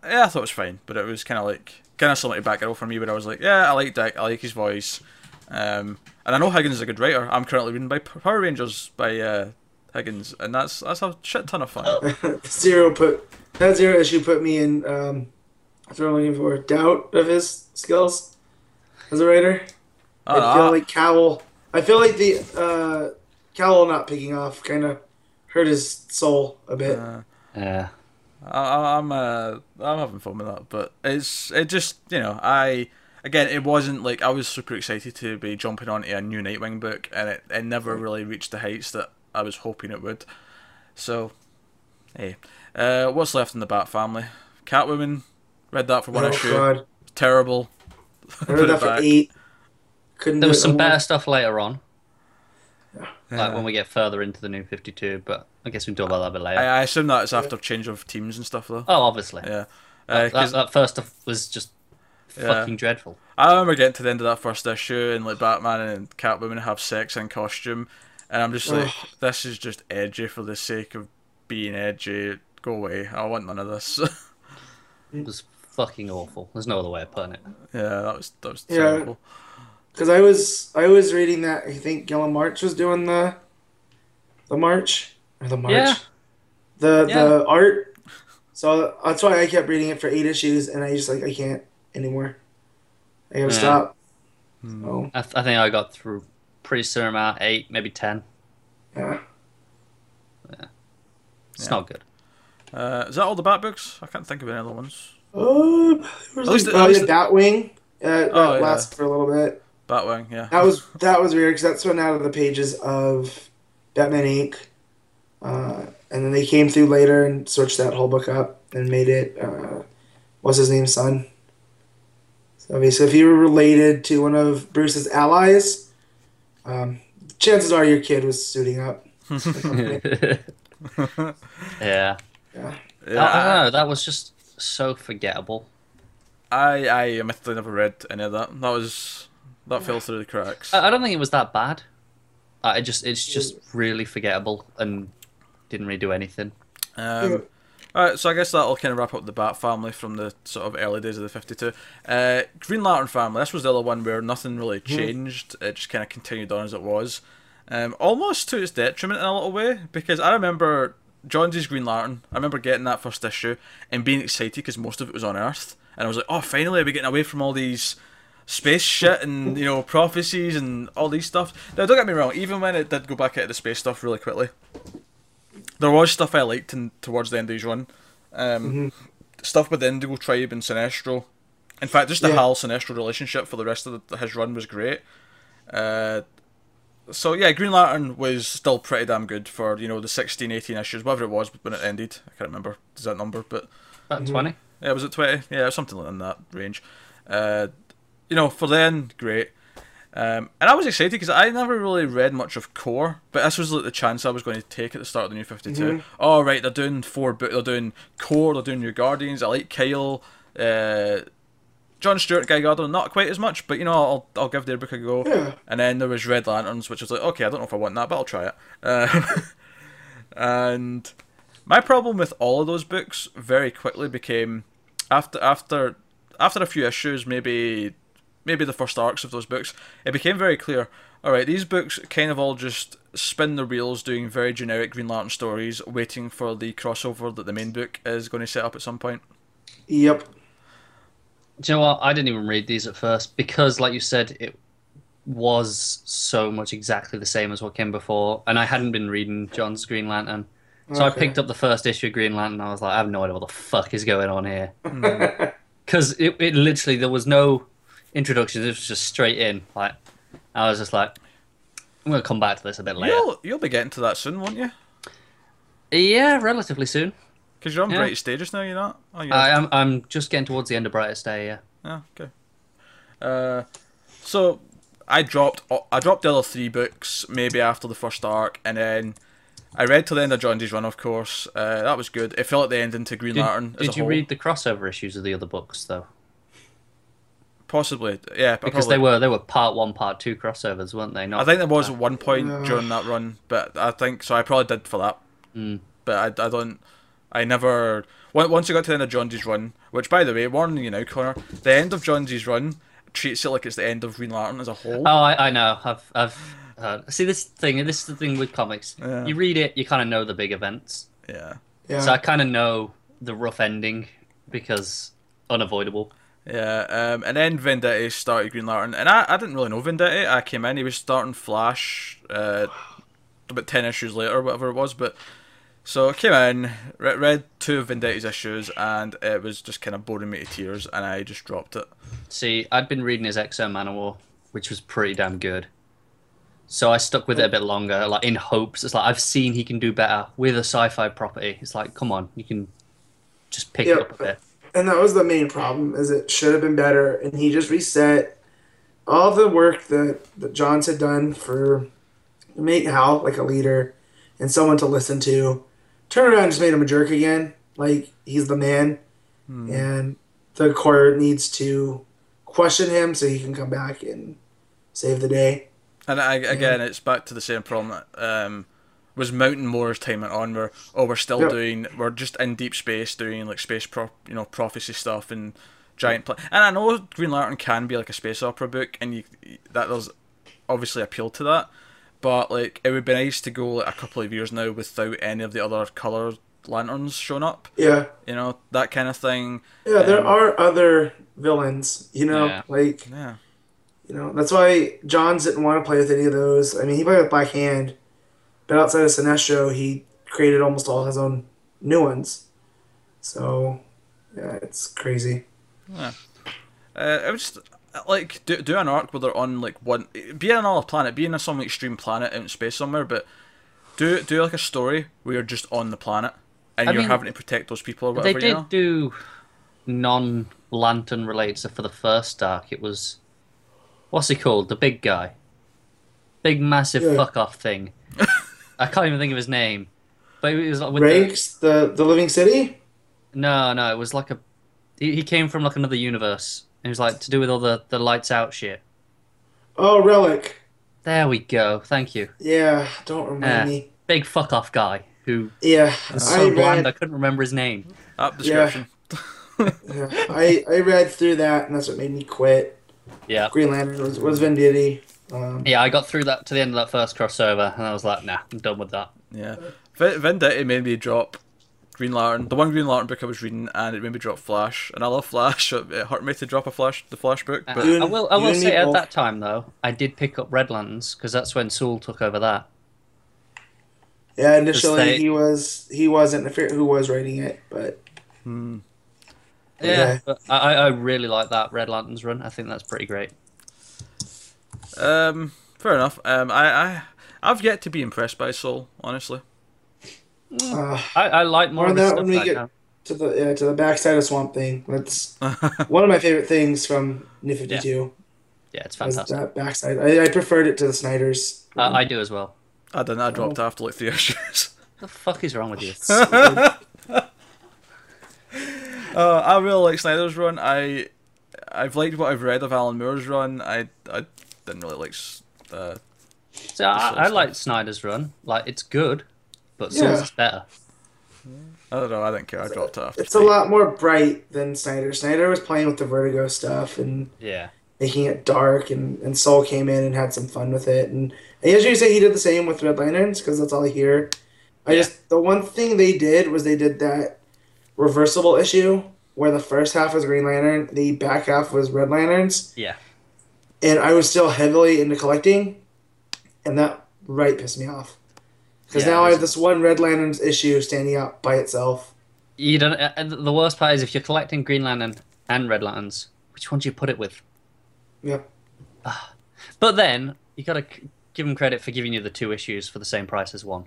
yeah, I thought it was fine, but it was kind of like kind of similar to Batgirl for me. But I was like, yeah, I like Dick. I like his voice, um, and I know Higgins is a good writer. I'm currently reading by Power Rangers by uh, Higgins, and that's that's a shit ton of fun. zero put that zero issue put me in um that's what I'm looking for doubt of his skills as a writer. I I feel like Cowl. I feel like the uh, Cowl not picking off kind of hurt his soul a bit. uh, Yeah. I, I'm uh, I'm having fun with that, but it's it just you know I again it wasn't like I was super excited to be jumping onto a new Nightwing book, and it, it never really reached the heights that I was hoping it would. So, hey, uh, what's left in the Bat family? Catwoman, read that for one oh issue. god, Terrible. I read that for eight. Couldn't. There was some no better stuff later on, Yeah. like when we get further into the new 52, but I guess we can talk about that a bit later. I, I assume that it's after change of teams and stuff though. oh, obviously. Yeah. Uh, that, 'cause- that first stuff was just Yeah. fucking dreadful. I remember getting to the end of that first issue and like Batman and Catwoman have sex in costume, and I'm just like, this is just edgy for the sake of being edgy. Go away. I want none of this. It was fucking awful. There's no other way of putting it. yeah, that was that was Yeah. terrible. Because I was I was reading that I think Guillem March was doing the the march or the march Yeah. the Yeah. the art. So that's why I kept reading it for eight issues, and I just like I can't anymore. I gotta Yeah. stop. Hmm. So I, th- I think I got through pretty soon amount, eight, maybe ten. yeah, Yeah. It's Yeah. not good. Uh, is that all the Bat books? I can't think of any other ones. oh, there was At least like, the- at oh, least the- Batwing. Uh, that Oh, yeah. lasted for a little bit. Batwing, yeah. That was that was weird because that's one out of the pages of Batman Inc. Uh, and then they came through later and switched that whole book up and made it uh, what's his name, son. So basically, if you were related to one of Bruce's allies, um, chances are your kid was suiting up. yeah. Yeah. I, I don't know. That was just so forgettable. I I admittedly never read any of that. That was that fell through the cracks. I, I don't think it was that bad. I just it's just really forgettable and didn't really do anything. Um, Alright, so I guess that'll kind of wrap up the Bat family from the sort of early days of the 52. Uh, Green Lantern family, this was the other one where nothing really changed. It just kind of continued on as it was. Um, almost to its detriment in a little way, because I remember Johns's Green Lantern, I remember getting that first issue and being excited because most of it was on Earth. And I was like, oh, finally, we're getting away from all these space shit and, you know, prophecies and all these stuff. Now, don't get me wrong, even when it did go back into the space stuff really quickly, there was stuff I liked in, towards the end of his run. Um, Stuff with the Indigo Tribe and Sinestro. In fact, just the Yeah. Hal Sinestro relationship for the rest of the, his run was great. Uh, so yeah, Green Lantern was still pretty damn good for you know the 16, 18 issues, whatever it was when it ended. I can't remember does that number, but About twenty. yeah, was it twenty? Yeah, something like in that range. Uh, you know, for then, great. Um, and I was excited because I never really read much of Corps, but this was like the chance I was going to take at the start of the New Fifty Oh right, they're doing four, but they're doing Corps, they're doing New Guardians. I like Kyle, uh, John Stewart, Guy Gardner, not quite as much, but you know, I'll I'll give their book a go. Yeah. And then there was Red Lanterns, which was like, okay, I don't know if I want that, but I'll try it. Uh, and my problem with all of those books very quickly became after after after a few issues, maybe maybe the first arcs of those books, it became very clear. All right, these books kind of all just spin the wheels doing very generic Green Lantern stories, waiting for the crossover that the main book is going to set up at some point. Yep. Do you know what? I didn't even read these at first because, like you said, it was so much exactly the same as what came before, and I hadn't been reading Johns' Green Lantern. So I picked up the first issue of Green Lantern. and I was like, I have no idea what the fuck is going on here. Hmm. Because it, it literally, there was no introduction. It was just straight in. Like, I was just like, I'm to come back to this a bit later. You'll you'll be getting to that soon, won't you? Yeah, relatively soon. Because you're on Yeah. Brightest Stages now, you're not? Oh, yeah. I am, I'm just getting towards the end of Brightest Day, yeah. Yeah, okay. Uh, so I dropped I dropped the other three books maybe after the first arc, and then I read till the end of Johns' run, of course. Uh, that was good. It felt like the end to Green Did, Lantern. as did you whole. read the crossover issues of the other books, though? Possibly, yeah. Because probably- they were they were part one, part two crossovers, weren't they? Not I think there was at one point Yeah. during that run, but I think so. I probably did for that, Mm. but I, I don't. I never. on- Once you got to the end of Johns' run, which by the way, warning you now, Connor, the end of Johns' run treats it like it's the end of Green Lantern as a whole. Oh, I, I know. I've I've uh, see this thing. This is the thing with comics. Yeah. You read it, you kind of know the big events. Yeah, Yeah. So I kind of know the rough ending because unavoidable. Yeah. Um, and then Venditti started Green Lantern, and I, I didn't really know Venditti. I came in, he was starting Flash, uh, about ten issues later, whatever it was, but. So I came in, re- read two of Venditti's issues, and it was just kind of boring me to tears, and I just dropped it. See, I'd been reading his X-O Manowar, which was pretty damn good. So I stuck with it a bit longer, like in hopes. It's like I've seen he can do better with a sci-fi property. It's like, come on, you can just pick it up a bit. And that was the main problem is it should have been better. And he just reset all the work that, that johns had done for to make hal like a leader and someone to listen to. Turn around and just made him a jerk again. Like he's the man. And the court needs to question him so he can come back and save the day. And I, again, it's back to the same problem that um, was Mountain more as time went on. Where oh, we're still Yep. doing, we're just in deep space doing like space pro, you know, prophecy stuff and giant. Pla- and I know Green Lantern can be like a space opera book, and you that does obviously appeal to that. But like, it would be nice to go like a couple of years now without any of the other color lanterns showing up. yeah You know that kind of thing. yeah there Um, are other villains you know Yeah. like Yeah. You know, that's why Johns didn't want to play with any of those. I mean, he played with Black Hand, but outside of Sinestro, he created almost all his own new ones. So, yeah, it's crazy. Yeah. Uh, it was just like do, do an arc where they're on like one be on another planet, be in some extreme planet out in space somewhere, but do do like a story where you're just on the planet and I you're mean, having to protect those people or They whatever. did you know? do non-lantern related stuff for the first arc. It was what's he called? The big guy, big massive Yeah. fuck off thing. I can't even think of his name, but it was like with the, the, the Living City? no, no, it was like a. He, he came from like another universe. It was like to do with all the the lights out shit. Oh, Relic. There we go. Thank you. Yeah, don't uh, remind Yeah. me. Big fuck off guy who Yeah, was I so bland I couldn't remember his name. App description. yeah, I, I read through that, and that's what made me quit. Yeah. Green Lantern was, was Venditti. Um, Yeah, I got through that to the end of that first crossover, and I was like, nah, I'm done with that. Yeah. V- Venditti made me drop Green Lantern, the one Green Lantern book I was reading, and it made me drop Flash. And I love Flash. It hurt me to drop a Flash, the Flash book, but You I will. I will say at both. that time though, I did pick up Red Lanterns because that's when Soule took over that. yeah, initially they- he was he wasn't. I forget who was writing it, but hmm. Yeah, Yeah. but I, I I really like that Red Lanterns run. I think that's pretty great. Um, fair enough. Um, I, I, I've yet to be impressed by Soule, honestly. uh, I, I like more More of that stuff when we back get- now. to the yeah, to the backside of Swamp Thing. That's one of my favorite things from New Fifty Two. Yeah, it's Was fantastic. that backside? I, I preferred it to the Snyder's. I, I do as well. I didn't. I dropped after like three issues. What the fuck is wrong with you? Uh, I really like Snyder's run. I, I've liked what I've read of Alan Moore's run. I, I didn't really like. s- Uh, So I, I like Snyder's run. Like it's good, but Yeah. Soule's is better. I don't know. I didn't care. I dropped it after. It's a lot more bright than Snyder. Snyder was playing with the Vertigo stuff, and Yeah. making it dark, and, and Soule came in and had some fun with it. And I usually say he did the same with Red Lanterns because that's all I hear. I Yeah. just the one thing they did was they did that reversible issue where the first half was Green Lantern, the back half was Red Lanterns, Yeah. And I was still heavily into collecting, and that right pissed me off. Because Yeah, now I have this one Red Lanterns issue standing up by itself. You don't. Uh, the worst part is if you're collecting Green Lantern and Red Lanterns, which one do you put it with? Yeah. But then you gotta c- give them credit for giving you the two issues for the same price as one,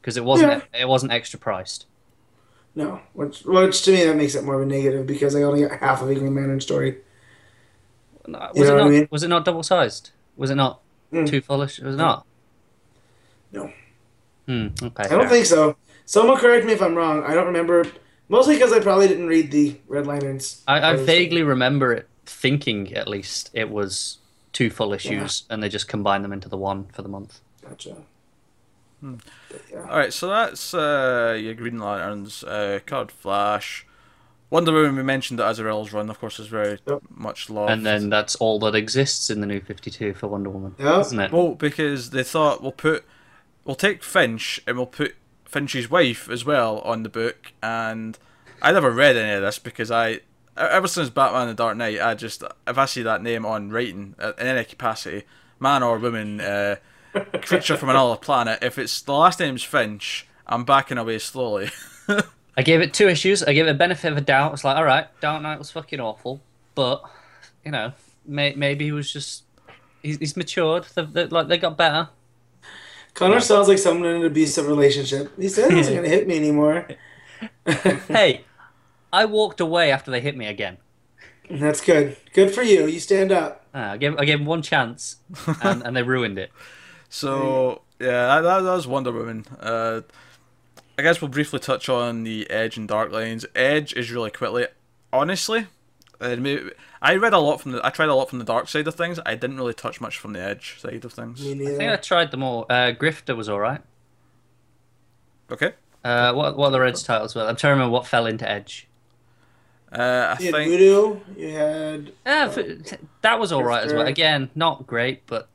because it wasn't it wasn't extra priced. No, which which to me that makes it more of a negative because I only got half of a Green Lantern story. No, Was You it know what not? I mean? Was it not double sized? Was it not Mm. two full issues? Was it not? No. Hmm. Okay. I don't fair. think so. Someone correct me if I'm wrong. I don't remember. Mostly because I probably didn't read the Red Lanterns. I, I first. vaguely remember it thinking at least it was two full issues, and they just combined them into the one for the month. Gotcha. Hmm. Yeah. All right, so that's uh, your Green Lanterns, uh, Card Flash, Wonder Woman. We mentioned that Azzarello's run, of course, is very Yep. much loved. And then that's all that exists in the new Fifty Two for Wonder Woman, Yeah. isn't it? well, because they thought we'll put, we'll take Finch and we'll put Finch's wife as well on the book. And I never read any of this because I, ever since Batman: The Dark Knight, I just if I see that name on writing uh, in any capacity, man or woman, uh, creature from another planet, if it's the last name's Finch, I'm backing away slowly. I gave it two issues. I gave it a benefit of a doubt. It's like, all right, Dark Knight was fucking awful, but you know, may, maybe he was just he's, he's matured. They've, they like they got better. Connor sounds like someone in an abusive relationship. He said he wasn't going to hit me anymore. hey, I walked away after they hit me again. That's good. Good for you. You stand up. Uh, I gave I gave them one chance, and, and they ruined it. So yeah, that, that, that was Wonder Woman. Uh, I guess we'll briefly touch on the Edge and Dark Lines. Edge is really quickly, honestly. Uh, I read a lot from the. I tried a lot from the dark side of things. I didn't really touch much from the Edge side of things. I think I tried them all. Uh, Grifter was all right. Okay. Uh, what what are the Edge titles were? I'm trying to remember what fell into Edge. Uh, I You had think Voodoo. You had. Uh, f- that was all right as well. Again, not great, but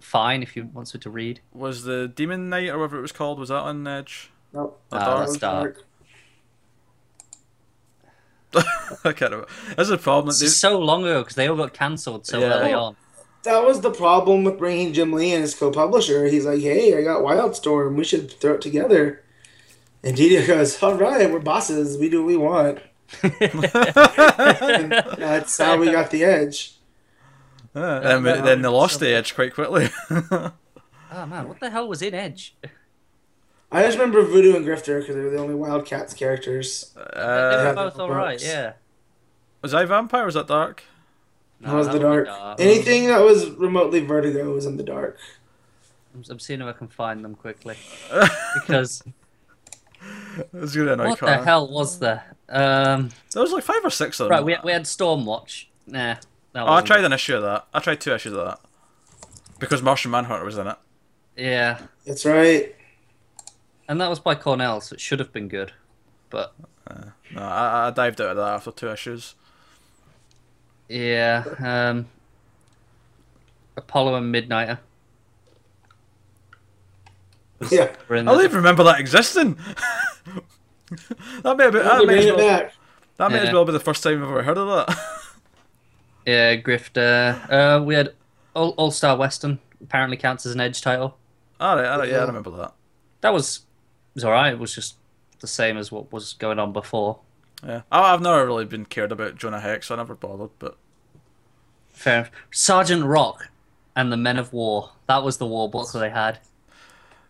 fine if you wanted to read. was the Demon Knight or whatever it was called. Was that on Edge? Nope. That that's was dark. I can't remember. That's the problem. This is so long ago because they all got cancelled so Yeah. early on. That was the problem with bringing Jim Lee in as co-publisher. He's like, "Hey, I got Wildstorm. We should throw it together." And DiDio goes, "All right, we're bosses. We do what we want." And that's how we got the edge. Uh, then, then they lost the Edge quite quickly. Oh man, what the hell was in Edge? I just remember Voodoo and Grifter because they were the only Wildcats characters. they uh, were had both all right, yeah. was I Vampire? or Was that Dark? That was that the would be dark. Anything that was remotely Vertigo was in the dark. I'm, I'm seeing if I can find them quickly because It's gonna annoy what the hell was there? Um, There was like five or six of them. right, we we had Stormwatch. Nah, that Oh, I wasn't- tried an issue of that. I tried two issues of that. Because Martian Manhunter was in it. Yeah, That's right. And that was by Cornell, so it should have been good. But No, I, I dived out of that after two issues. yeah, um, Apollo and Midnighter. Yeah. I don't even remember that existing. that may have been, that may as well, back. that may as well be the first time I've ever heard of that. Yeah, Grifter. Uh, we had All All Star Western. Apparently counts as an Edge title. alright, alright, yeah, I remember that. That was was alright. It was just the same as what was going on before. Yeah, I, I've never really been cared about Jonah Hex, so I never bothered. But Fair. enough. Sergeant Rock and the Men of War. That was the war book they had.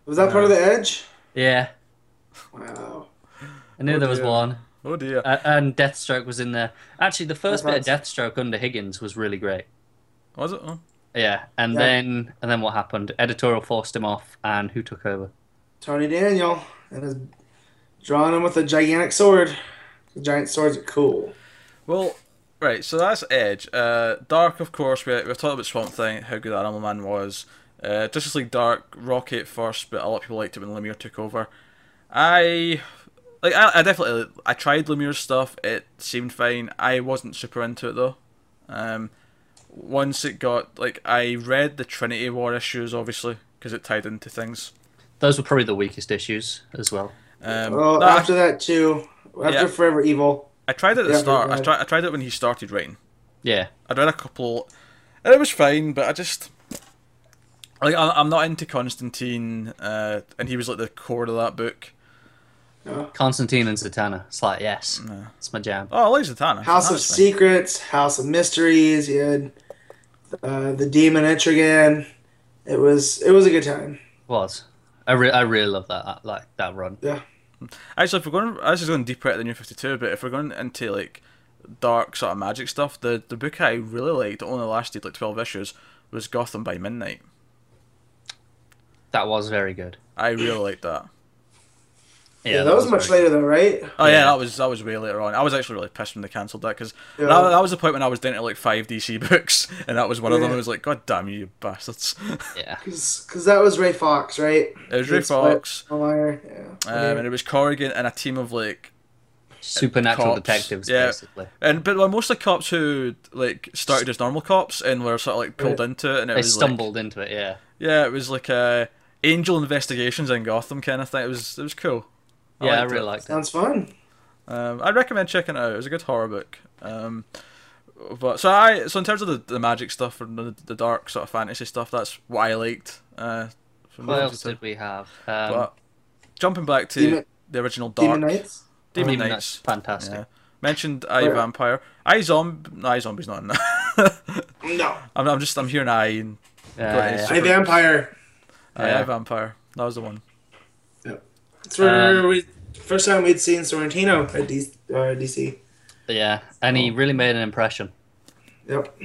Was that part of the edge? Yeah, Wow. I knew Oh, there was dear. one. oh dear, Uh, and Deathstroke was in there. Actually, the first bit of Deathstroke under Higgins was really great. was it? Oh. Yeah, and Yeah. then and then what happened? Editorial forced him off, and who took over? Tony Daniel and his drawing him with a gigantic sword. The giant swords are cool. Well, right, so that's Edge. Uh, Dark, of course, we, we've talked about Swamp Thing, how good Animal Man was. Uh, Justice League Dark, Rocket first, but a lot of people liked it when Lemire took over. I. Like I, I definitely I tried Lemire's stuff. It seemed fine. I wasn't super into it though. Um, once it got like I read the Trinity War issues obviously because it tied into things. Those were probably the weakest issues as well. Um, Well, no, after that too, after Yeah. Forever Evil. I tried it at the start. I tried I tried it when he started writing. Yeah. I read a couple, and it was fine, but I just like I'm I'm not into Constantine, uh, and he was like the core of that book. Constantine and Zatanna. It's like, yes, it's my jam. Oh, I like Zatanna. House of That's fine. Secrets, House of Mysteries. You had uh, the Demon Etrigan. It was it was a good time. Was. I, re- I really love that like that run. Yeah. Actually, if we're going, I was just going deeper into the New Fifty Two, but if we're going into like dark sort of magic stuff, the the book I really liked, only lasted like twelve issues, was Gotham by Midnight. That was very good. I really liked that. Yeah, that, was, much very later though, right? Oh yeah, Yeah. that was that was way later on. I was actually really pissed when they cancelled that because Yeah. that, that was the point when I was down to like five DC books, and that was one of them. I was like, God damn you, you bastards! Yeah. Because that was Ray Fawkes, right? It was Ray He Fawkes, Meyer, Yeah. um, and it was Corrigan and a team of like, Supernatural Cops, detectives, yeah. basically. and but well, mostly cops who like started as normal cops and were sort of like pulled Right. into it, and it They was like, stumbled into it, yeah. yeah, it was like a Angel Investigations in Gotham kind of thing. It was it was cool. Yeah, I liked really it. liked it. Sounds fun. Um, I'd recommend checking it out. It was a good horror book. Um, but so I so in terms of the, the magic stuff and the, the dark sort of fantasy stuff, that's what I liked. Uh, from What else did we have? Um, But jumping back to Demon- the original dark Demon Knights. Demon Demon Knights. fantastic. Yeah. Mentioned I Where- Vampire. I Zombie. No, I Zombie's not in that. No. I'm, I'm just I'm hearing I and Yeah, Got yeah. I Vampire. I, Yeah. I Vampire. That was the one. It's Um, we first time we'd seen Sorrentino at D, uh, DC. Yeah, and Oh. he really made an impression. Yep.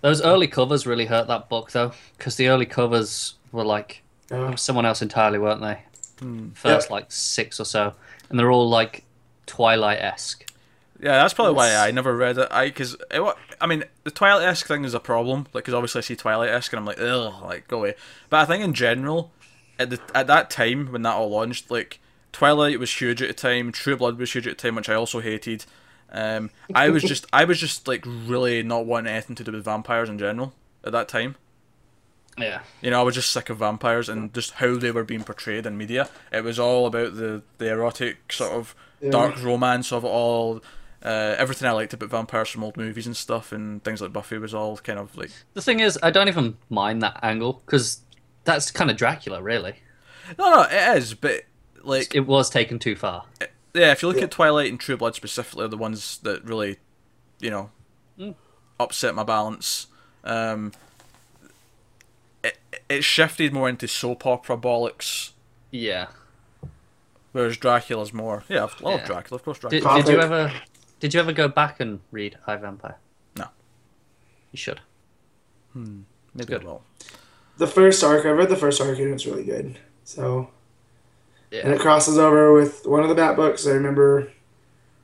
Those early covers really hurt that book, though, because the early covers were like Uh, someone else entirely, weren't they? Hmm. First, Yep. like six or so, and they're all like Twilight esque. Yeah, that's probably why I never read it. I because it, I mean the Twilight esque thing is a problem, like because obviously I see Twilight esque and I'm like, ugh, like go away. But I think in general, at the at that time when that all launched, like Twilight was huge at the time, True Blood was huge at the time, which I also hated. Um, I was just I was just like really not wanting anything to do with vampires in general at that time. Yeah, You know, I was just sick of vampires and just how they were being portrayed in media. It was all about the the erotic sort of Yeah. dark romance of it all. Uh, everything I liked about vampires from old movies and stuff, and things like Buffy was all kind of like. the thing is, I don't even mind that angle because that's kind of Dracula, really. No, no, it is, but like, It was taken too far. yeah, if you look Yeah. at Twilight and True Blood specifically, are the ones that really, you know, Mm. upset my balance. Um, it it shifted more into soap opera bollocks, Yeah. whereas Dracula's more. Yeah, I love Yeah. Dracula, of course. Dracula. did you ever? Did you ever go back and read I Vampire? No. You should. Maybe I good. will. The first arc, I read the first arc and it's really good. So, and it crosses over with one of the Bat books. I remember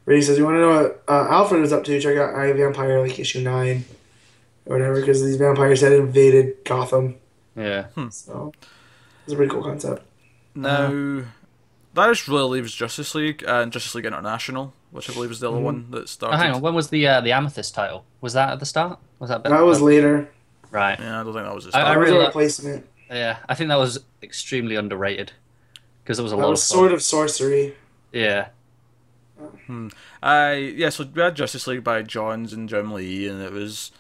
Brady says, "You want to know what uh, Alfred was up to? Check out I Vampire, like issue nine or whatever, because these vampires had invaded Gotham. Yeah. So, it's a pretty cool concept. Now, that just really leaves Justice League and Justice League International, which I believe is the other Mhm. one that started. Oh, hang on. When was the uh, the Amethyst title? Was that at the start? Was that? That was later. Right. Yeah, I don't think that was the I- I That was really a replacement. Yeah, I think that was extremely underrated because it was a That lot was of sort of sorcery. Yeah. I yeah, so we had Justice League by Johns and Jim Lee, and it was.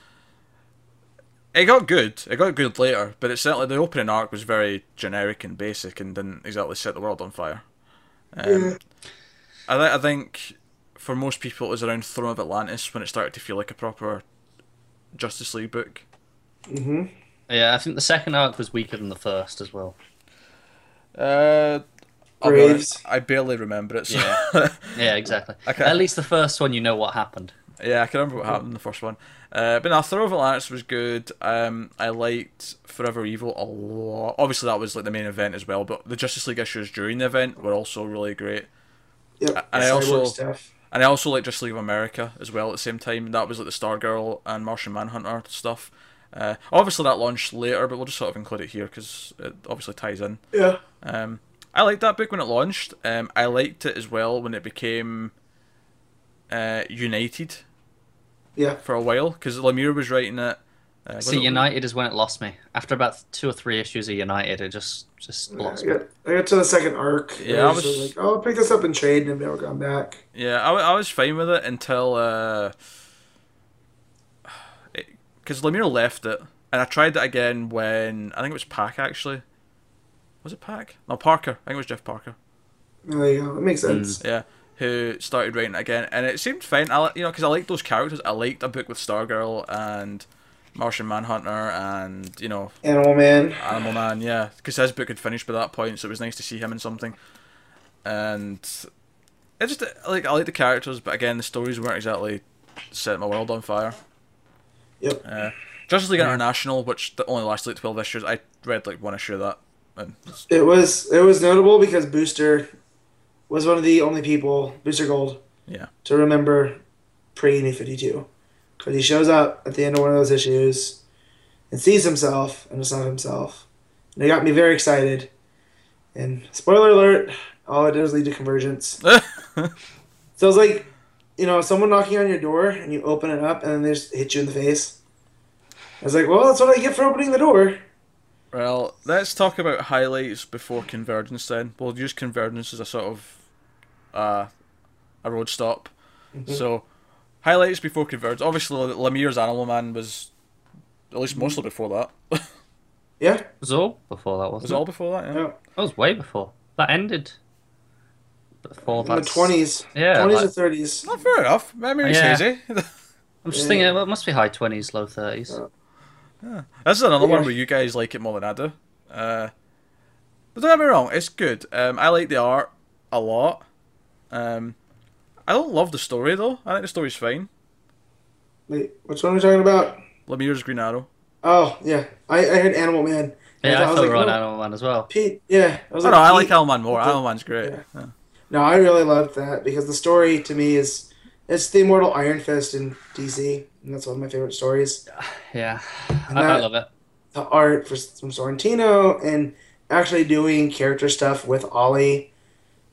It got good. It got good later, but it certainly the opening arc was very generic and basic, and didn't exactly set the world on fire. Um, Yeah. I, th- I think for most people it was around Throne of Atlantis when it started to feel like a proper Justice League book. Hmm Yeah, I think the second arc was weaker than the first as well. Uh, I'll Graves. I barely remember it. So Yeah. Yeah, exactly. Okay. At least the first one, you know what happened. Yeah, I can remember what happened in the first one. Uh, but no, Throne of Atlantis was good. Um, I liked Forever Evil a lot. Obviously, that was like the main event as well. But the Justice League issues during the event were also really great. Yep. And I also- stuff. And I also like Justice League of America as well at the same time. That was like the Stargirl and Martian Manhunter stuff. Uh, obviously, that launched later, but we'll just sort of include it here because it obviously ties in. Yeah. Um, I liked that book when it launched. Um, I liked it as well when it became uh, United Yeah. for a while because Lemire was writing it, Uh, See, it- United is when it lost me. After about two or three issues of United, it just just Yeah, lost I me. got, I got to the second arc. Yeah, I I was was- like, oh, I'll pick this up in trade, and I've never gone back. Yeah, I, I was fine with it until because Lemire left it, and I tried it again when I think it was Pak actually. Was it Pak? No, Parker. I think it was Jeff Parker. There you go. That makes sense. Mm. Yeah, who started writing it again, and it seemed fine. I li- you know because I liked those characters. I liked a book with Stargirl and Martian Manhunter, and you know Animal Man. Animal Man. Yeah, because his book had finished by that point, so it was nice to see him in something. And it just like I like the characters, but again the stories weren't exactly setting my world on fire. Yep. Uh, Justice League International, which the only lasted like twelve issues, I read like one issue of that. And It was it was notable because Booster was one of the only people, Booster Gold, yeah, to remember pre New Fifty Two, because he shows up at the end of one of those issues and sees himself and it's not himself, and it got me very excited. And spoiler alert, all it does was lead to convergence. So it's like, you know, someone knocking on your door and you open it up and then they just hit you in the face. I was like, well, that's what I get for opening the door. Well, let's talk about highlights before convergence. Then we'll use convergence as a sort of uh, a road stop. So highlights before convergence. Obviously, Lemire's Animal Man was at least mostly before that. Yeah. It was all before that, wasn't was it? it all before that? Yeah. Yeah. That was way before. That ended. Before In the twenties. Yeah, Twenties like- or thirties. Not fair enough. Memory's Yeah. hazy. I'm just Yeah. thinking it must be high 20s, low 30s. Uh, this is another one where you guys like it more than I do. Uh, but don't get me wrong, it's good. Um, I like the art a lot. Um, I don't love the story though. I think the story's fine. Wait, which one are we talking about? Lemire's Green Arrow. Oh yeah, I, I had Animal Man. Yeah, I was thought we were on no, Animal Man as well. Pete. Yeah, I was Oh, no, I Pete- like Animal Man more. Okay. Animal Man's great. Yeah. Yeah. No, I really loved that because the story to me is it's the immortal Iron Fist in DC, and that's one of my favorite stories. Yeah, I, I love it. The art for, from Sorrentino and actually doing character stuff with Ollie,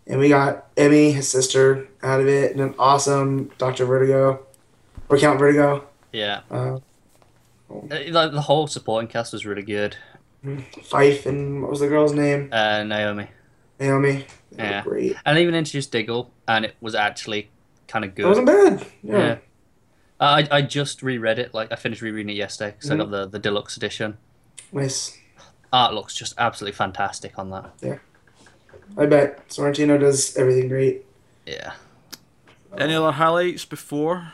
and we got Emmy, his sister, out of it, and an awesome Doctor Vertigo, or Count Vertigo. Yeah. Uh, Uh, Like, the whole supporting cast was really good. Fyff and what was the girl's name? Uh, Naomi. Naomi. Yeah. great. And I even introduced Diggle, and it was actually kind of good. It good. wasn't bad. Yeah. Yeah. I, I just reread it. Like I finished rereading it yesterday because I got the, the deluxe edition. Nice. Art looks just absolutely fantastic on that. Yeah. I bet Sorrentino does everything great. Yeah. Any other highlights before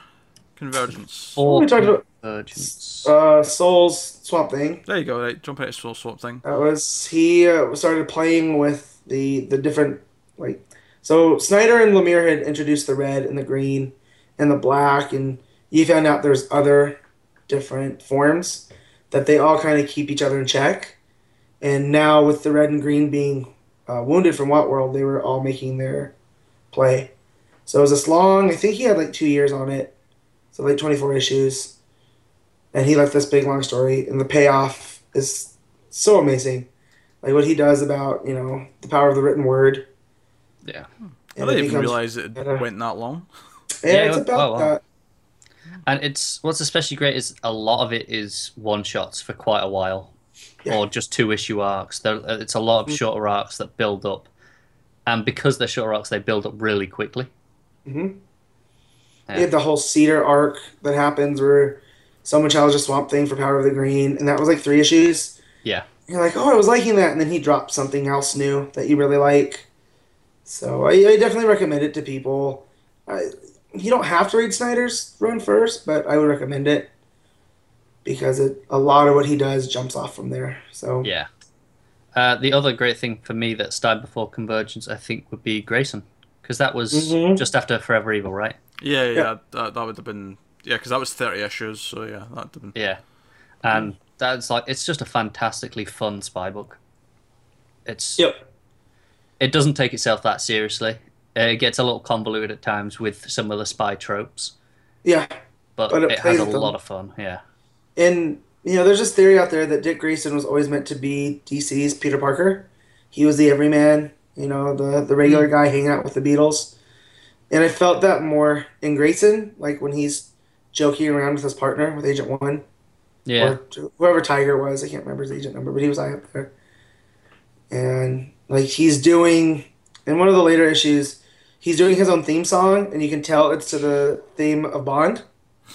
Convergence? Or we talked about- Convergence. Uh, Soule's Swamp Thing. There you go. Right, jump into Soule Swamp Thing. That was he uh, started playing with the the different like so Snyder and Lemire had introduced the red and the green and the black and you found out there's other different forms that they all kind of keep each other in check. And now with the red and green being uh, wounded from Rotworld, they were all making their play. So it was this long. I think he had like two years on it, so like 24 issues, and he left this big long story. And the payoff is so amazing, like what he does about you know the power of the written word. Yeah. I didn't even realize it better. went that long. Yeah, Yeah, it's oh, about wow. that. And it's what's especially great is a lot of it is one shots for quite a while, Yeah. or just two issue arcs. There, it's a lot of Mhm. shorter arcs that build up, and because they're shorter arcs, they build up really quickly. hmm Yeah. You have the whole Seeder arc that happens where someone challenges Swamp Thing for Power of the Green, and that was like three issues. Yeah. You're like, oh, I was liking that, and then he dropped something else new that you really like. So I, I definitely recommend it to people. I, you don't have to read Snyder's run first, but I would recommend it because it, a lot of what he does jumps off from there. So Yeah. Uh, the other great thing for me that started before Convergence, I think, would be Grayson, because that was Mhm. just after Forever Evil, right? Yeah, yeah, Yeah. That, that would have been yeah, because that was thirty issues. So yeah, that would have been. Yeah, and that's like it's just a fantastically fun spy book. It's Yep. it doesn't take itself that seriously. Uh, It gets a little convoluted at times with some of the spy tropes, yeah, but, But it it, has a them. lot of fun. Yeah, and you know, there's this theory out there that Dick Grayson was always meant to be DC's Peter Parker. He was the everyman, you know, the the regular guy hanging out with the Beatles. And I felt that more in Grayson, like when he's joking around with his partner with Agent One. Yeah. or whoever Tiger was. I can't remember his agent number, but he was high up there. And like he's doing in one of the later issues, he's doing his own theme song, and you can tell it's to the theme of Bond,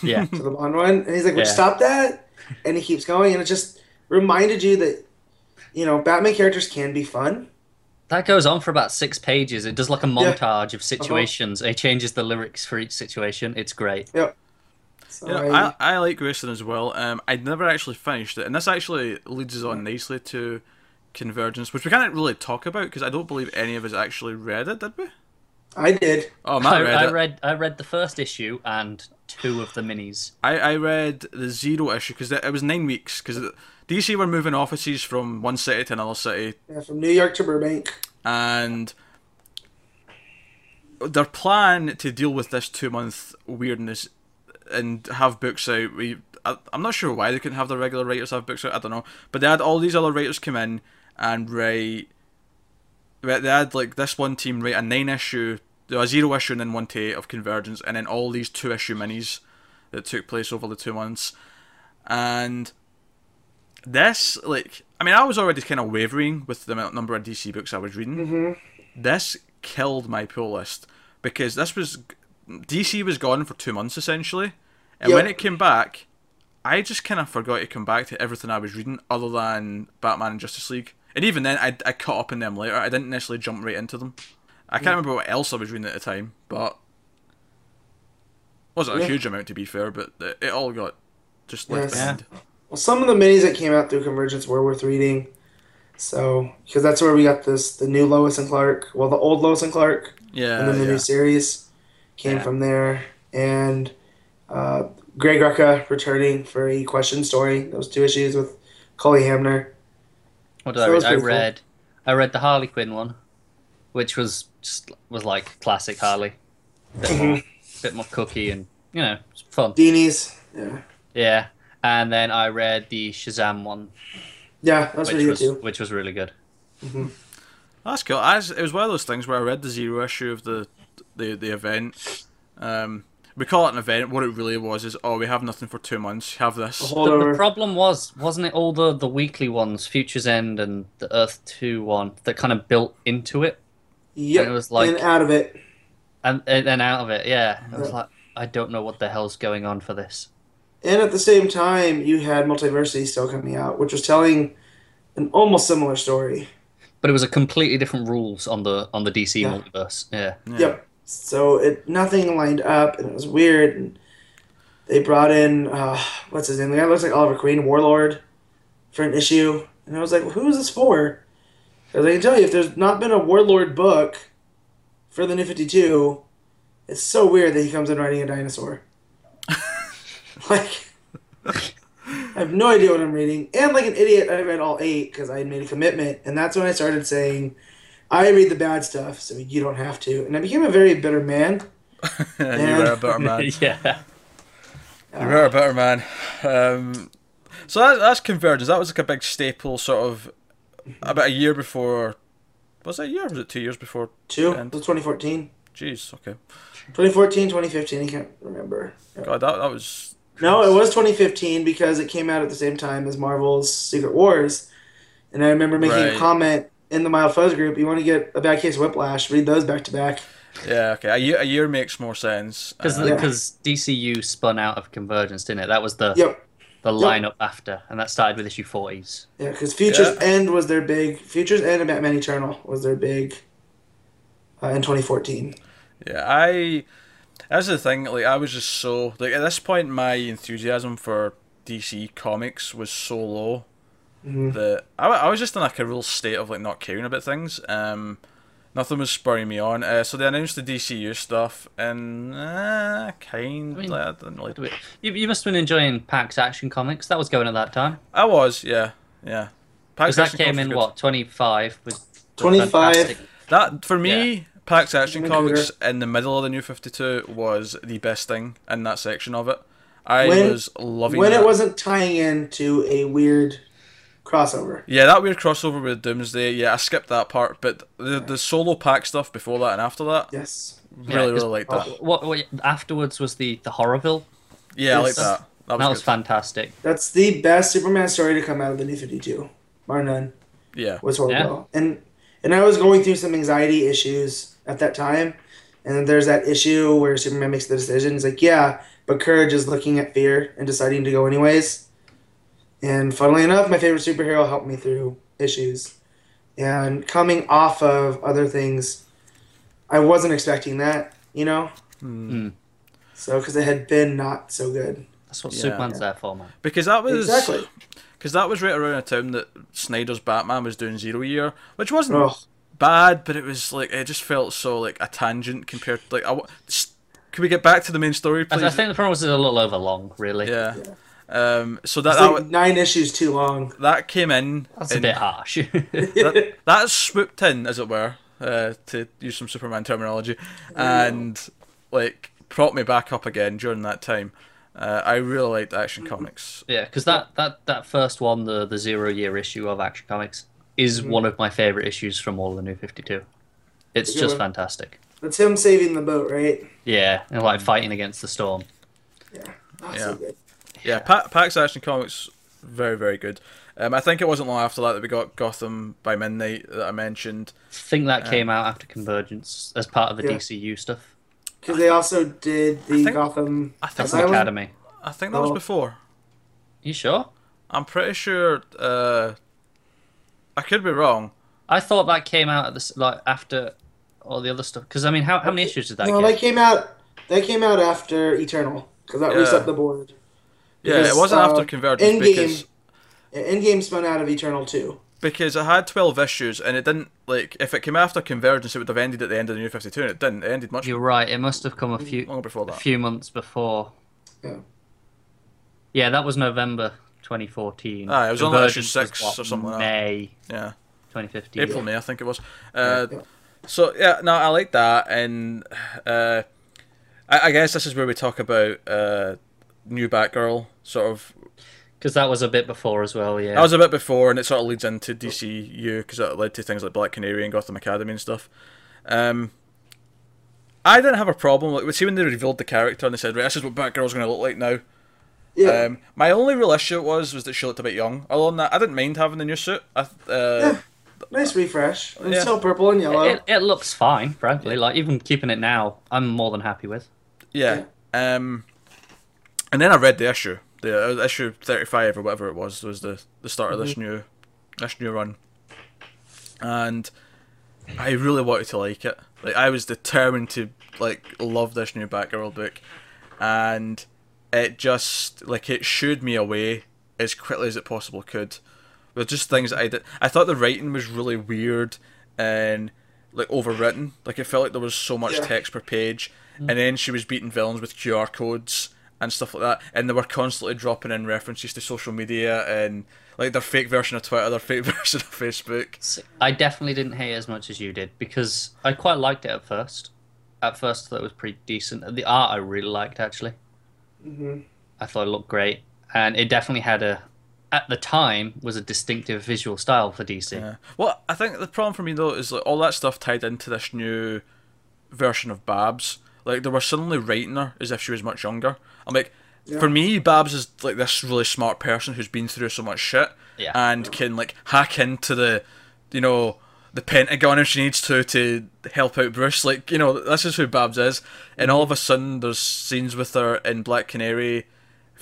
Yeah. to the Bond one. And he's like, "Would you stop that?" And he keeps going, and it just reminded you that you know Batman characters can be fun. That goes on for about six pages. It does like a Yeah. montage of uh-huh. situations. It changes the lyrics for each situation. It's great. Yep. So You know, I, I, I like Grayson as well. Um, I'd never actually finished it, and this actually leads us on nicely to Convergence, which we can't really talk about because I don't believe any of us actually read it, did we? I did. Oh, Matt I, read I it. read I read the first issue and two of the minis. I, I read the zero issue because it was nine weeks because DC were moving offices from one city to another city, Yeah, from New York to Burbank. and their plan to deal with this two month weirdness and have books out. We, I, I'm not sure why they couldn't have the regular writers have books out. I don't know, but they had all these other writers come in and write. They had like this one team write a nine issue, a zero issue, and then one to eight of Convergence, and then all these two issue minis that took place over the two months, and this like I mean I was already kind of wavering with the number of DC books I was reading. Mm-hmm. This killed my pull list because this was DC was gone for two months essentially, and when it came back, I just kind of forgot to come back to everything I was reading other than Batman and Justice League. And even then, I, I caught up in them later. I didn't necessarily jump right into them. I can't mm. remember what else I was reading at the time, but wasn't a Yeah. huge amount to be fair. But it, all got just left Yes. behind. Well, some of the minis that came out through Convergence were worth reading. So, because that's where we got this the new Lois and Clark, well, the old Lois and Clark, Yeah, and then the yeah. new series came Yeah. from there. And uh, Greg Rucka returning for a question story. Those two issues with Cully Hamner. What did So I read? I pretty cool. read I read the Harley Quinn one, which was just was like classic Harley. Bit more Mm-hmm. bit more cookie and you know, fun. Beanies. Yeah. Yeah. And then I read the Shazam one, Yeah, that's which pretty good was too. which was really good. That's cool. As it was one of those things where I read the zero issue of the the the event. Um, we call it an event. What it really was is, oh, we have nothing for two months. Have this. Hold The, the problem was, wasn't it all the, the weekly ones, Future's End and the Earth 2 one, that kind of built into it Yeah, it was like- and out of it. and and then out of it? Yeah. It was Yeah. like, I don't know what the hell's going on for this. And at the same time, you had Multiversity still coming out, which was telling an almost similar story. But it was a completely different rules on the on the DC Yeah. multiverse. Yeah. Yeah. Yep. So it nothing lined up, and it was weird. And they brought in uh, what's his name? The guy looks like Oliver Queen, Warlord, for an issue, and I was like, well, "Who is this for?" Because I can tell you, if there's not been a Warlord book for the New Fifty Two, it's so weird that he comes in riding a dinosaur. like, I have no idea what I'm reading, and like an idiot, I read all eight because I had made a commitment, and that's when I started saying. I read the bad stuff, so you don't have to. And I became a very bitter man. you were a better man. yeah. You were a better man. Um, so that, that's Convergence. That was like a big staple, sort of, about a year before. Was it a year? or Was it two years before? Two? And- It was 2014. Jeez. Okay. 2014, 2015, I can't remember. God, that that was. No, it was 2015 because it came out at the same time as Marvel's Secret Wars. And I remember making Right. a comment in the Mild Fuzz group, you want to get a bad case of Whiplash, read those back to back. Yeah. Okay. A year. A year makes more sense. Because Uh, Yeah. DCU spun out of Convergence, didn't it? That was the Yep. the lineup after, and that started with issue 40s. Yeah, because Futures Yeah. End was their big. Futures End and Batman Eternal was their big uh, in 2014. Yeah, I. That's the thing. Like, I was just so like at this point, my enthusiasm for DC comics was so low Mhm. that I, I was just in like a real state of like not caring about things. Um, nothing was spurring me on. Uh, so they announced the DCU stuff, and uh, kind. I mean- like, I didn't really. You, you must have been enjoying Pak's Action Comics. That was going at that time. I was, yeah, yeah. Because Pak's that Action came Comics in, what, 25? With the 25. That for me, Pak's Action Comics in the middle of the New Fifty Two was the best thing in that section of it. I When- was loving it. When that. it wasn't tying into a weird crossover. Yeah, that weird crossover with Doomsday. Yeah, I skipped that part, but the the solo Pak stuff before that and after that, Yes. really, Yeah, 'cause- really liked oh, that. What, what afterwards was the the Horrorville. Yeah, I like that. That was, That was fantastic. That's the best Superman story to come out of the New Fifty Two, bar none. Yeah. was horrible. And and I was going through some anxiety issues at that time. And there's that issue where Superman makes the decision. He's like, yeah, but courage is looking at fear and deciding to go anyways. And funnily enough, my favorite superhero helped me through issues. And coming off of other things, I wasn't expecting that, you know? Mm. So, because it had been not so good. That's what Yeah. Superman's there for, man. Because that was Exactly. Because that was right around the time that Snyder's Batman was doing Zero Year, which wasn't Oh, bad, but it was like it just felt so like a tangent compared. To like, I, wa- s- can we get back to the main story, I, please? I think the problem was it was a little over long, really. Yeah. Um. So that it's that, like wa- nine issues too long. that came in. That's a bit harsh. that, that swooped in, as it were, uh, to use some Superman terminology, and like propped me back up again during that time. Uh, I really liked Action Comics. yeah, because that, that, that first one, the, the zero year issue of Action Comics, is one of my favorite issues from all of the New 52. It's Good just one. fantastic. That's him saving the boat, right? Yeah, and like fighting against the storm. Yeah. Oh, Yeah. so good. Yeah, pa- Pak's Action Comics, very very good. Um, I think it wasn't long after that that we got Gotham by Midnight that I mentioned. I think that came out after Convergence as part of the Yeah. DCU stuff. Because they also did the think- Gotham. I think That's that, Asylum? Academy. I think that was Oh. before. You sure? I'm pretty sure. Uh, I could be wrong. I thought that came out at this like after all the other stuff. Because I mean, how, how many issues did that No, get? that came out. They came out after Eternal because that Yeah. reset the board. Yeah, it wasn't uh, after Convergence Endgame- because Endgame spun out of Eternal Two. because it had twelve issues and it didn't like if it came after Convergence it would have ended at the end of the New Fifty Two and it didn't. It ended much You're right. It must have come a few longer before a few months before. Yeah. Yeah, that was November 2014. Ah, it was only issue Convergence six what, or something like that. May Yeah, 2015. April May I think it was. Uh, Yeah. So yeah, no, I like that, and uh, I, I guess this is where we talk about uh, new Batgirl. Sort of, Because that was a bit before as well. Yeah. that was a bit before, and it sort of leads into DCU because it led to things like Black Canary and Gotham Academy and stuff. Um, I didn't have a problem. Like, see when they revealed the character and they said, "Right, this is what Batgirl's going to look like now." Yeah. Um, my only real issue was was that she looked a bit young. Other than that, I didn't mind having the new suit. I, uh, Yeah. nice refresh. It's yeah. still purple and yellow. it, it looks fine, frankly. Like even keeping it now, I'm more than happy with. Yeah. Um, and then I read the issue, the uh, issue thirty five or whatever it was, was the the start of this new this new run, and I really wanted to like it. Like I was determined to like love this new Batgirl book, and it just like it shooed me away as quickly as it possible could. With just things that I did, I thought the writing was really weird and like overwritten. Like it felt like there was so much Yeah. text per page, and then she was beating villains with QR codes and stuff like that, and they were constantly dropping in references to social media and like their fake version of Twitter, their fake version of Facebook. I definitely didn't hate it as much as you did because I quite liked it at first. At first, I thought it was pretty decent. The art I really liked actually. Mhm. I thought it looked great, and it definitely had a, at the time, was a distinctive visual style for DC. Yeah. Well, I think the problem for me though is like all that stuff tied into this new version of Babs. Like they were suddenly writing her as if she was much younger. I'm like, for me, Babs is like this really smart person who's been through so much shit Yeah. and can like hack into the, you know, the Pentagon if she needs to to help out Bruce. Like you know, this is who Babs is. And all of a sudden, there's scenes with her in Black Canary.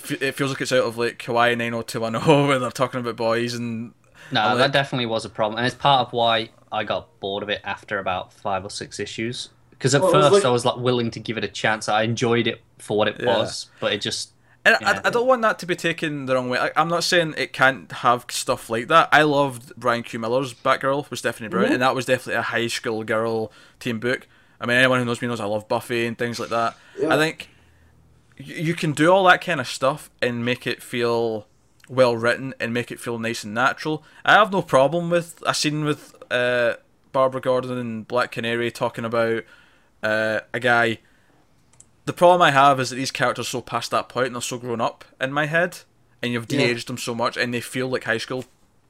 It feels like it's out of like Hawaii 90210 where they're talking about boys and No, I'm that definitely was a problem, and it's part of why I got bored of it after about five or six issues. Because at Well, it was first like- I was like willing to give it a chance. I enjoyed it for what it Yeah. was, but it just And Yeah. I, I don't want that to be taken the wrong way. I, I'm not saying it can't have stuff like that. I loved Brian Q. Miller's Batgirl was definitely brilliant, and that was definitely a high school girl teen book. I mean, anyone who knows me knows I love Buffy and things like that. Yeah. I think you, you can do all that kind of stuff and make it feel well written and make it feel nice and natural. I have no problem with a scene with uh, Barbara Gordon and Black Canary talking about uh, a guy the problem I have is that these characters are so past that point and they're so grown up in my head, and you've de-aged them so much, and they feel like high school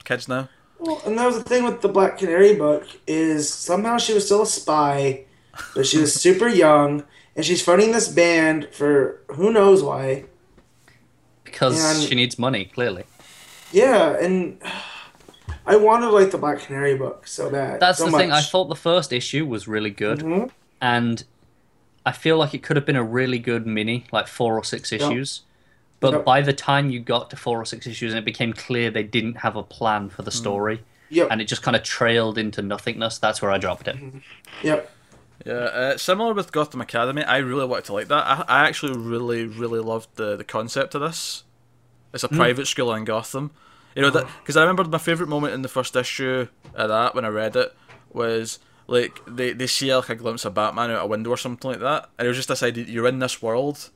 kids now. Well, and that was the thing with the Black Canary book is somehow she was still a spy, but she was super young, and she's fronting this band for who knows why. because And- she needs money, clearly. Yeah, and I wanted like the Black Canary book so bad. That's so the thing. I thought the first issue was really good, Mhm. And I feel like it could have been a really good mini, like four or six issues. But Yep. by the time you got to four or six issues, and it became clear they didn't have a plan for the mm. story, Yep. and it just kind of trailed into nothingness. That's where I dropped it. Mm-hmm. Yep. Yeah, uh, similar with Gotham Academy, I really wanted to like that. I, I actually really, really loved the, the concept of this. It's a mm. private school in Gotham. You know, because uh-huh. I remember my favourite moment in the first issue of that when I read it was like they, they see like a glimpse of Batman out a window or something like that, and it was just this idea you're in this world,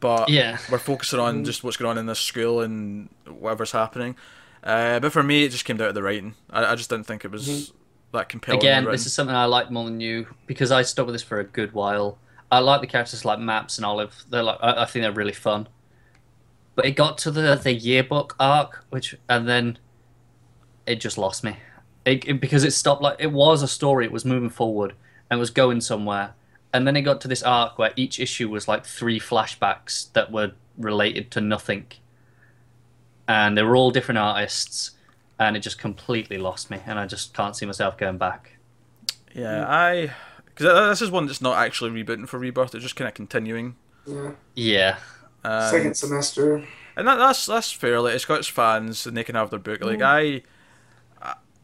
but Yeah. we're focusing on just what's going on in this school and whatever's happening. Uh, but for me, it just came down to the writing. I, I just didn't think it was that compelling. Again, this is something I like more than you because I stuck with this for a good while. I like the characters like Maps and Olive. They're like I, I think they're really fun. But it got to the the yearbook arc, which and then it just lost me. It, it- because it stopped like it was a story. It was moving forward and was going somewhere. And then it got to this arc where each issue was like three flashbacks that were related to nothing. And they were all different artists, and it just completely lost me. And I just can't see myself going back. Yeah, I because this is one that's not actually rebooting for Rebirth. It's just kind of continuing. Yeah. Yeah. Um, Second semester. and that, that's that's fair. Like it's got its fans, and they can have their book. Like I, I-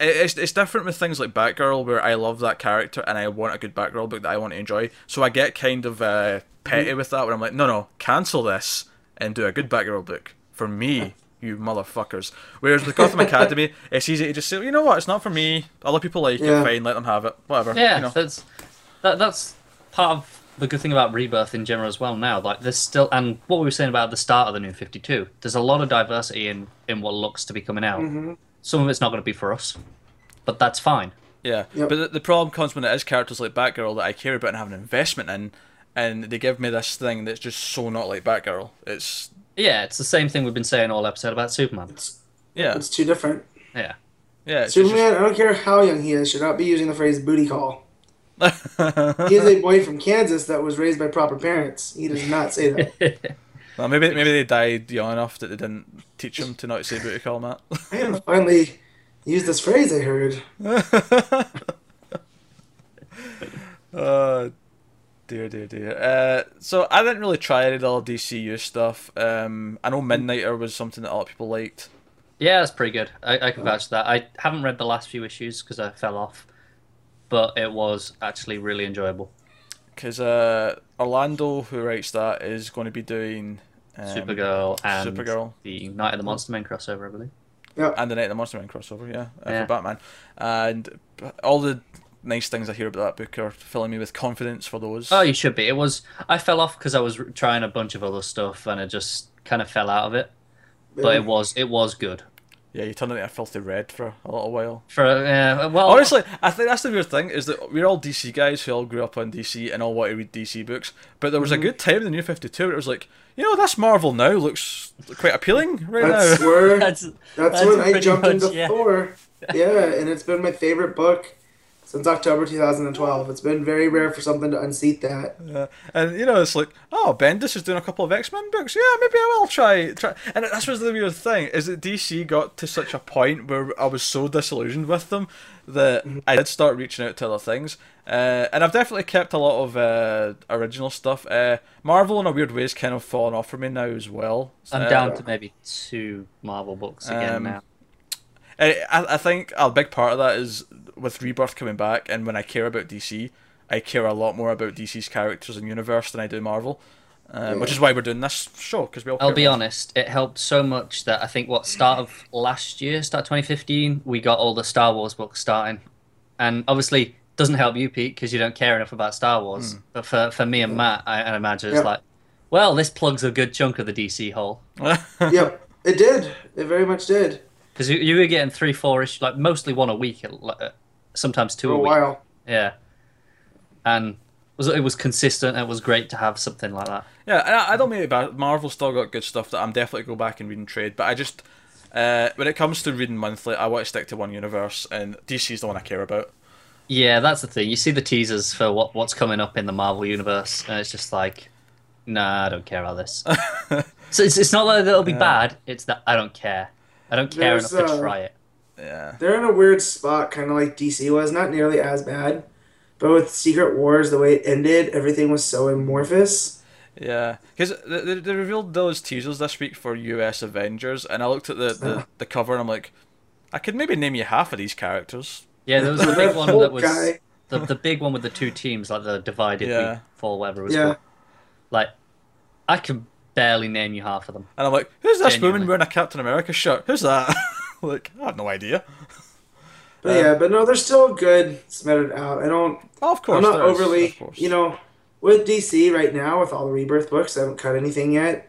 it's it's different with things like Batgirl, where I love that character and I want a good Batgirl book that I want to enjoy. So I get kind of uh, petty with that, where I'm like, no, no, cancel this and do a good Batgirl book for me. You motherfuckers. Whereas with Gotham Academy, it's easy to just say, you know what, it's not for me. Other people like Yeah. it, fine, let them have it. Whatever. Yeah, you know. that's that, that's part of the good thing about Rebirth in general as well. Now, like there's still, and what we were saying about the start of the New Fifty Two, there's a lot of diversity in in what looks to be coming out. Mm-hmm. Some of it's not going to be for us, but that's fine. Yeah, Yep. but the, the problem comes when it is characters like Batgirl that I care about and have an investment in, and they give me this thing that's just so not like Batgirl. It's Yeah, it's the same thing we've been saying all episode about Superman. It's yeah, it's too different. Yeah, yeah. It's just, Superman, I don't care how young he is, should not be using the phrase booty call. He is a boy from Kansas that was raised by proper parents. He does not say that. well, maybe maybe they died young enough that they didn't teach him to not say booty call, Matt. I have finally used this phrase I heard. uh, dear, dear, dear. Uh, so I didn't really try any of the all DCU stuff. Um, I know Midnighter was something that a lot of people liked. yeah, that's pretty good. I, I can vouch for that. I haven't read the last few issues because I fell off, but it was actually really enjoyable. Because uh, Orlando, who writes that, is going to be doing um, Supergirl and Supergirl. the Night of the Monster Men crossover, I believe. Yeah. and the Night of the Monster Man crossover, yeah, uh, Yeah. for Batman. And all the nice things I hear about that book are filling me with confidence for those. Oh, you should be. It was. I fell off because I was trying a bunch of other stuff, and I just kind of fell out of it. But it was. It was good. Yeah, you turned into a filthy red for a little while. For uh, well, Honestly, I think that's the weird thing is that we're all DC guys who all grew up on DC and all want to read DC books. But there was Mm-hmm. a good time in the New Fifty Two where it was like, you know, this Marvel now looks quite appealing right That's now. where that's that's, that's when I pretty jumped much- into yeah. Thor. Yeah, and it's been my favorite book since October 2012. It's been very rare for something to unseat that. Yeah. And you know, it's like, oh, Bendis is doing a couple of X Men books. Yeah, maybe I will try. Try. And that's was the weird thing is that DC got to such a point where I was so disillusioned with them that I did start reaching out to other things. Uh, and I've definitely kept a lot of uh, original stuff. Uh, Marvel, in a weird way, is kind of fallen off for me now as well. I'm Uh, down to maybe two Marvel books again Um, now. I, I I think a big part of that is with Rebirth coming back, and when I care about DC, I care a lot more about DC's characters and universe than I do Marvel. Um, Which is why we're doing this show because we all. I'll be more. honest. It helped so much that I think what start of last year, start 2015, we got all the Star Wars books starting, and obviously doesn't help you, Pete, because you don't care enough about Star Wars. But for for me and Matt, I, I imagine it's Yeah. like, well, this plugs a good chunk of the DC hole. yep, it did. It very much did Because you, you were getting three, four issues, like mostly one a week, uh, sometimes two for a a week. while. Yeah, and it was it was consistent. It was great to have something like that. Yeah, I, I don't mean it bad. Marvel still got good stuff that I'm definitely go back and read and trade. But I just, uh, when it comes to reading monthly, I want to stick to one universe, and DC's the one I care about. Yeah, that's the thing. You see the teasers for what what's coming up in the Marvel universe, and it's just like, nah, I don't care about this. so it's, it's not that it'll be bad. It's that I don't care. I don't care There's, enough to uh, try it. Yeah. They're in a weird spot, kind of like DC was. Not nearly as bad, but with Secret Wars, the way it ended, everything was so amorphous. Yeah, because they, they revealed those teasers this week for US Avengers, and I looked at the, the, uh-huh. the cover and I'm like, I could maybe name you half of these characters. Yeah, there was a big one that was guy. the, the big one with the two teams, like the divided Yeah. fall, whatever it was Yeah. called. Like, I can barely name you half of them. And I'm like, who's this Genuinely. woman wearing a Captain America shirt? Who's that? like, I have no idea. But Uh, yeah, but no, they're still good, smeared out. I don't. Oh, of course. I'm not overly, of you know, with DC right now with all the Rebirth books. I haven't cut anything yet.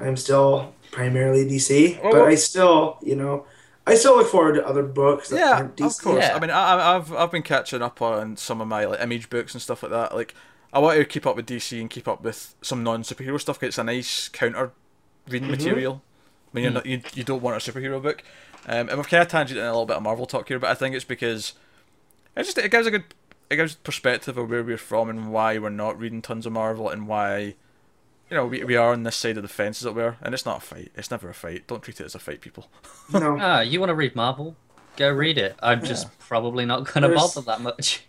I'm still primarily DC, Well, but well- I still, you know, I still look forward to other books that Yeah, aren't DC. of course. Yeah. I mean, I, I- I've I've been catching up on some of my like image books and stuff like that. Like, I want to keep up with DC and keep up with some non superhero stuff. 'cause it's a nice counter reading material when you're not you, you don't want a superhero book. Um, and we've kind of tangented in a little bit of Marvel talk here, but I think it's because it just it gives a good it gives perspective of where we're from and why we're not reading tons of Marvel and why. You know, we, we are on this side of the fence, as it were, and it's not a fight. It's never a fight. Don't treat it as a fight, people. No, Ah, you want to read Marvel? Go read it. I'm just probably not going to bother that much.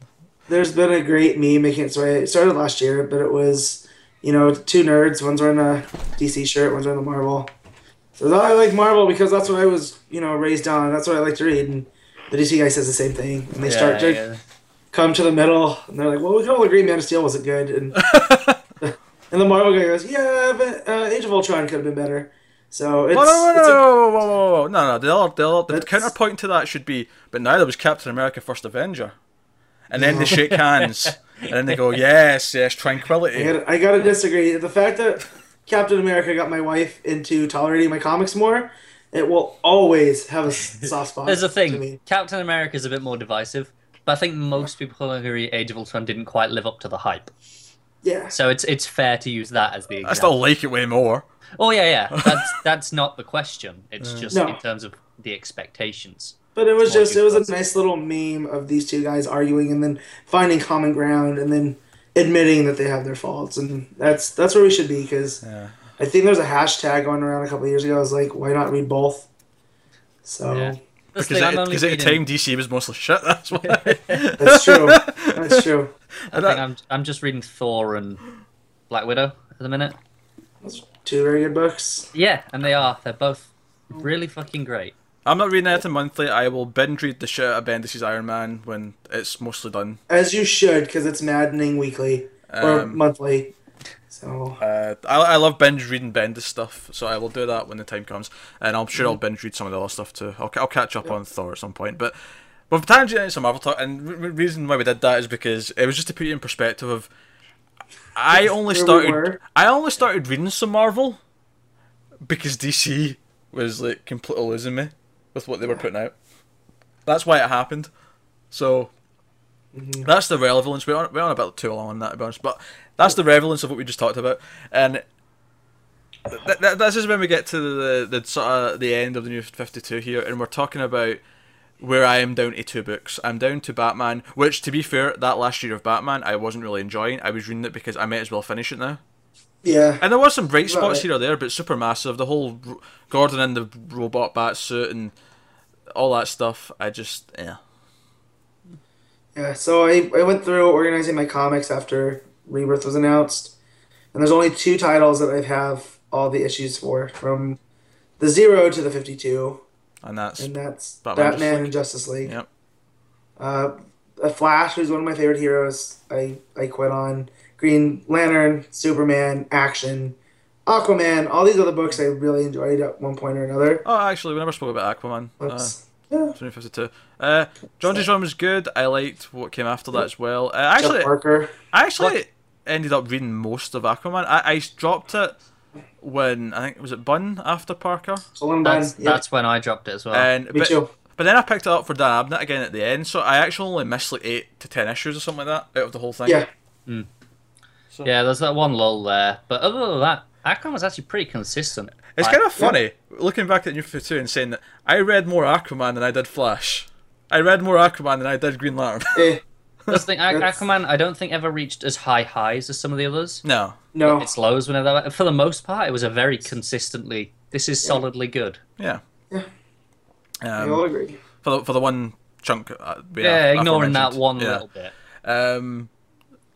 there's been a great meme making its way. It started last year, but it was, you know, two nerds. One's wearing a DC shirt, one's wearing a Marvel. So I like Marvel because that's what I was, you know, raised on. That's what I like to read. And the DC guy says the same thing, and they start to yeah. come to the middle, and they're like, "Well, we can all agree Man of Steel wasn't good," and and the Marvel guy goes, "Yeah, but uh, Age of Ultron could have been better." So it's, Whoa, no, no, it's no, whoa, whoa, whoa, whoa. no, no. The, other, the, other, the counterpoint to that should be, but neither was Captain America: First Avenger, and then they shake hands, and then they go, yes, yes, I tranquility. gotta, I gotta disagree. The fact that Captain America got my wife into tolerating my comics more, it will always have a soft spot. There's a To thing. me. Captain America is a bit more divisive, but I think most people who agree Age of Ultron didn't quite live up to the hype. Yeah, So it's it's fair to use that as the I still like it way more. Oh yeah, yeah. That's that's not the question. It's just No. in terms of the expectations. but it was just it was a nice little meme of these two guys arguing and then finding common ground and then admitting that they have their faults and that's that's where we should be because Yeah. I think there's a hashtag going around a couple of years ago. I was like, why not read both? So Yeah. Because the thing, I'm at, only 'cause at the time DC was mostly shit. That's why. that's true. that's true. I think I'm I'm just reading Thor and Black Widow at the minute. That's two very good books. Yeah, and they are. They're both really fucking great. I'm not reading anything monthly. I will binge read the shit out of Bendis' Iron Man when it's mostly done. As you should, because it's maddening weekly or Um, monthly. So Uh, I, I love binge reading Bendis stuff, so I will do that when the time comes, and I'm sure I'll binge read some of the other stuff too. I'll, I'll catch up on Thor at some point, but we've tangent into some Marvel talk, and the re- reason why we did that is because it was just to put you in perspective of. I only Where we started. I only started reading some Marvel because DC was like completely losing me with what they were putting out. That's why it happened. So Mm-hmm. that's the relevance. We're on, we're on about too long on that, to be honest. But that's the relevance of what we just talked about. And th- th- this is when we get to the the sort of the end of the new Fifty Two here, and we're talking about where I am down to two books. I'm down to Batman, which, to be fair, that last year of Batman I wasn't really enjoying. I was reading it because I might as well finish it now. yeah, And there were some bright spots Right. here or there, but super massive. The whole Gordon in the robot bat suit and all that stuff. I just yeah. yeah. So I, I went through organizing my comics after Rebirth was announced, and there's only two titles that I have all the issues for, from the zero to the fifty-two, And that's and that's Batman, Batman, Justice and Justice League. Yep. Uh, a Flash, who's one of my favorite heroes. I I quit on Green Lantern, Superman, Action, Aquaman. All these other books I really enjoyed at one point or another. oh, actually, we never spoke about Aquaman. Uh, That's, yeah. 2052. Uh, John J. John was good. I liked what came after that as well. Uh, actually, Jeff Parker. I actually ended up reading most of Aquaman. I, I dropped it when I think was it Bunn after Parker, Cullen Bunn. That's Yeah, that's when I dropped it as well. and me but, too. but then I picked it up for Dan Abnett again at the end. So I actually only missed like eight to ten issues or something like that out of the whole thing. Yeah. So yeah, there's that one lull there, but other than that, Aquaman was actually pretty consistent. It's Like, kind of funny looking back at New 52 and saying that I read more Aquaman than I did Flash. I read more Aquaman than I did Green Lantern. Eh, That's the thing. Aqu- Aquaman, I don't think ever reached as high highs as some of the others. No. No, Its lows whenever. For the most part, it was a very consistently. This is solidly good. Yeah. Yeah. I Um, all agree. for the for the one chunk. Uh, we Yeah, ignoring that one Yeah. little bit. Um,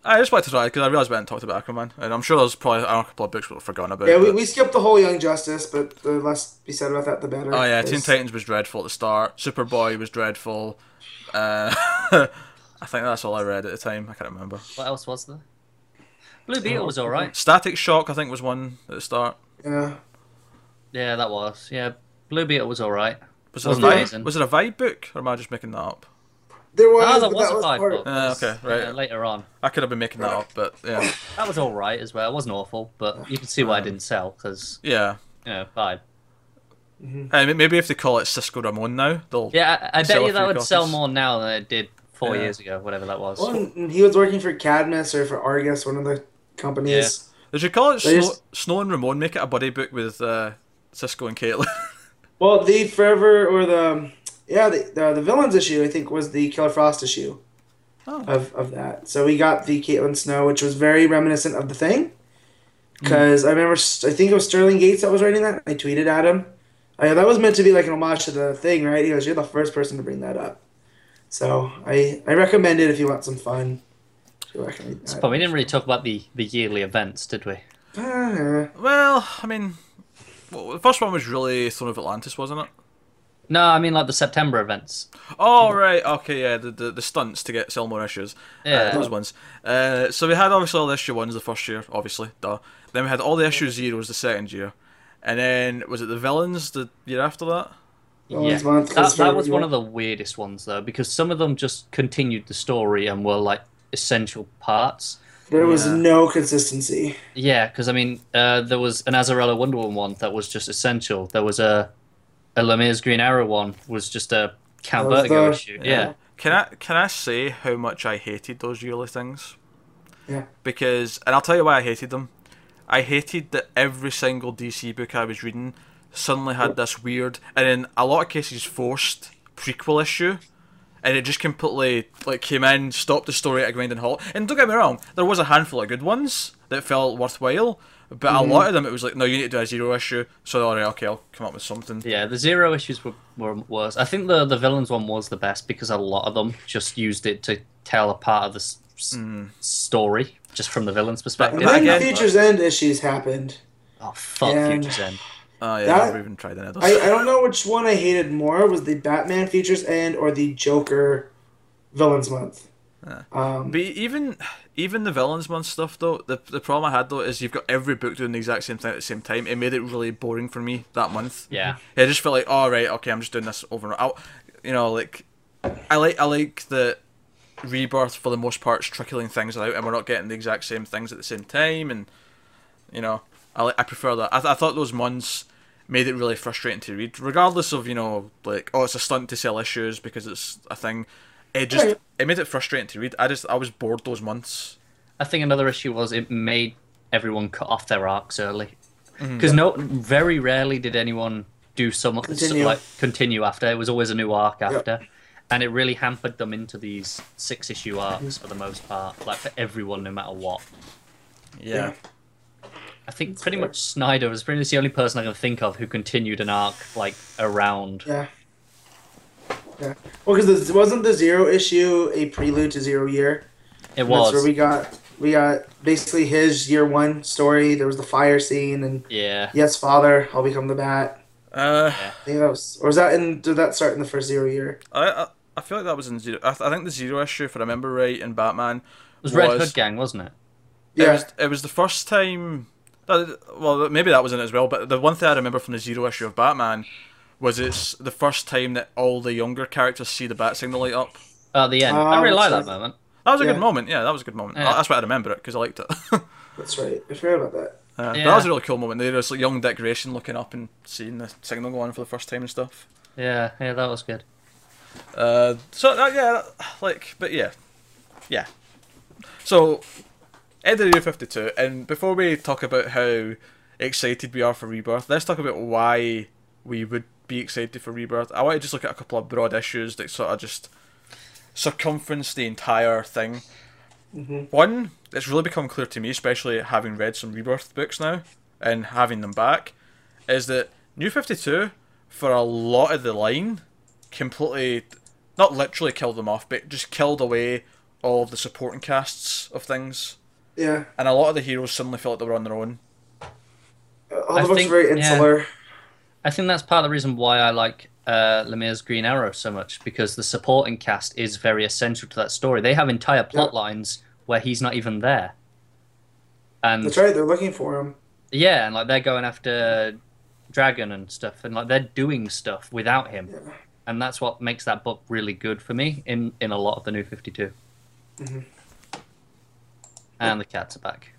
I just wanted to try because I realised we hadn't talked about Aquaman, and I'm sure there's probably a couple of books we've forgotten about. Yeah, we, but- we skipped the whole Young Justice, but the less be said about that, the better. Oh yeah, Teen Titans was dreadful at the start. Superboy was dreadful. Uh, I think that's all I read at the time. I can't remember. What else was there? Blue Beetle was alright. Static Shock, I think, was one at the start. Yeah. Yeah, that was. Yeah, Blue Beetle was alright. Was it, a vibe, was it a vibe book, or am I just making that up? There was, Ah, there but was that a was five part book. Uh, okay, right. Yeah, later on. I could have been making that up, but yeah, That was alright as well. It wasn't awful, but you can see why I didn't sell, because, yeah. you know, vibe. Uh, maybe if they call it Cisco Ramon now, they'll. Yeah, I, I bet you that few would sell more now than it did four Yeah. years ago, whatever that was. Well, he was working for Cadmus or for Argus, one of the companies. Yeah. They should call it Snow, just- Snow and Ramon. Make it a buddy book with uh, Cisco and Caitlin. Well, the Forever or the yeah the, the the villains issue I think was the Killer Frost issue Oh. of of that. So we got the Caitlin Snow, which was very reminiscent of the thing. Because I remember, I think it was Sterling Gates that was writing that. I tweeted at him. I, that was meant to be like an homage to the thing, right? He goes, "You're the first person to bring that up." So I I recommend it if you want some fun. I recommend. But we didn't really talk about the, the yearly events, did we? Ah, well, I mean, well, the first one was really Throne of Atlantis, wasn't it? No, I mean like the September events. Oh right, okay, yeah, the the, the stunts to get sell more issues. Yeah. uh, those ones. Uh, so we had obviously all the issue ones the first year, obviously, duh. Then we had all the issue zeros the second year, and then was it the villains the year after that? Yeah. Month That, was that was one of the weirdest ones though, because some of them just continued the story and were like essential parts. there was Yeah. no consistency. Yeah, because I mean, uh, there was an Azzarello Wonder Woman one that was just essential. There was a a Lemire's Green Arrow one was just a Count was Vertigo the- issue. Yeah. Can I can I say how much I hated those yearly things? Yeah. Because and I'll tell you why I hated them. I hated that every single DC book I was reading suddenly had this weird and in a lot of cases forced prequel issue. And it just completely like came in, stopped the story at a grinding halt. And don't get me wrong, there was a handful of good ones that felt worthwhile, but a mm-hmm. lot of them it was like, no, you need to do a zero issue. So alright, okay, I'll come up with something. Yeah, the zero issues were, were worse. I think the the villains one was the best because a lot of them just used it to tell a part of the s- s- mm-hmm. story just from the villain's perspective. And then again- Futures End issues happened. Oh fuck, And- Futures End. Oh yeah, That- I've never even tried any of those. I, I don't know which one I hated more was the Batman Futures End or the Joker Villains Month. Ah. Um, But even even the villains month stuff though, the the problem I had though is you've got every book doing the exact same thing at the same time. It made it really boring for me that month. Yeah. I just felt like, all right, okay, I'm just doing this over and over. You know, like I like I like the rebirth for the most part is trickling things out, and we're not getting the exact same things at the same time, and you know, I like I prefer that. I, th- I thought those months made it really frustrating to read, regardless of you know, like oh, it's a stunt to sell issues because it's a thing. It just Right. it made it frustrating to read. I just I was bored those months. I think another issue was it made everyone cut off their arcs early Mm-hmm. because no, very rarely did anyone do some Continue. like continue after. It was always a new arc after, and it really hampered them into these six issue arcs for the most part, like for everyone, no matter what. Yeah. I think That's pretty fair. much Snyder was pretty much the only person I can think of who continued an arc like around. yeah. Yeah. Well, because wasn't the Zero issue a prelude to Zero Year? It And was. That's where we got we got basically his year one story. There was the fire scene and yeah. yes, father, I'll become the bat. Uh, I think that was, or was that in? Did that start in the first Zero Year? I, I I feel like that was in zero. I, th- I think the zero issue, if I remember right, in Batman It was Red Hood Gang, wasn't it? It Yeah. was, it was the first time. that- Well, maybe that was in it as well. But the one thing I remember from the zero issue of Batman was it's the first time that all the younger characters see the bat signal light up. At the end. Ah, I really like that moment. That was a Yeah. good moment. Yeah, that was a good moment. Yeah. That's why I remember it because I liked it. uh, That's right. I forgot about that. But Yeah. that was a really cool moment. There was like young decoration looking up and seeing the signal go on for the first time and stuff. Yeah, yeah, that was good. Uh, so uh, yeah, like, but yeah, yeah. So, end of the year fifty-two, and before we talk about how excited we are for Rebirth, let's talk about why we would be excited for Rebirth. I want to just look at a couple of broad issues that sort of just circumference the entire thing. Mhm. One, it's really become clear to me, especially having read some Rebirth books now and having them back, is that New Fifty Two, for a lot of the line, completely, not literally killed them off, but just killed away all of the supporting casts of things, Yeah, and a lot of the heroes suddenly felt like they were on their own. all I the books think- are very yeah. I think that's part of the reason why I like uh, Lemire's Green Arrow so much because the supporting cast is very essential to that story. They have entire plot lines where he's not even there, and That's right. They're looking for him. yeah, and like they're going after Dragon and stuff, and like they're doing stuff without him, Yeah. and that's what makes that book really good for me in in a lot of the New Fifty Mhm. And the cats are back.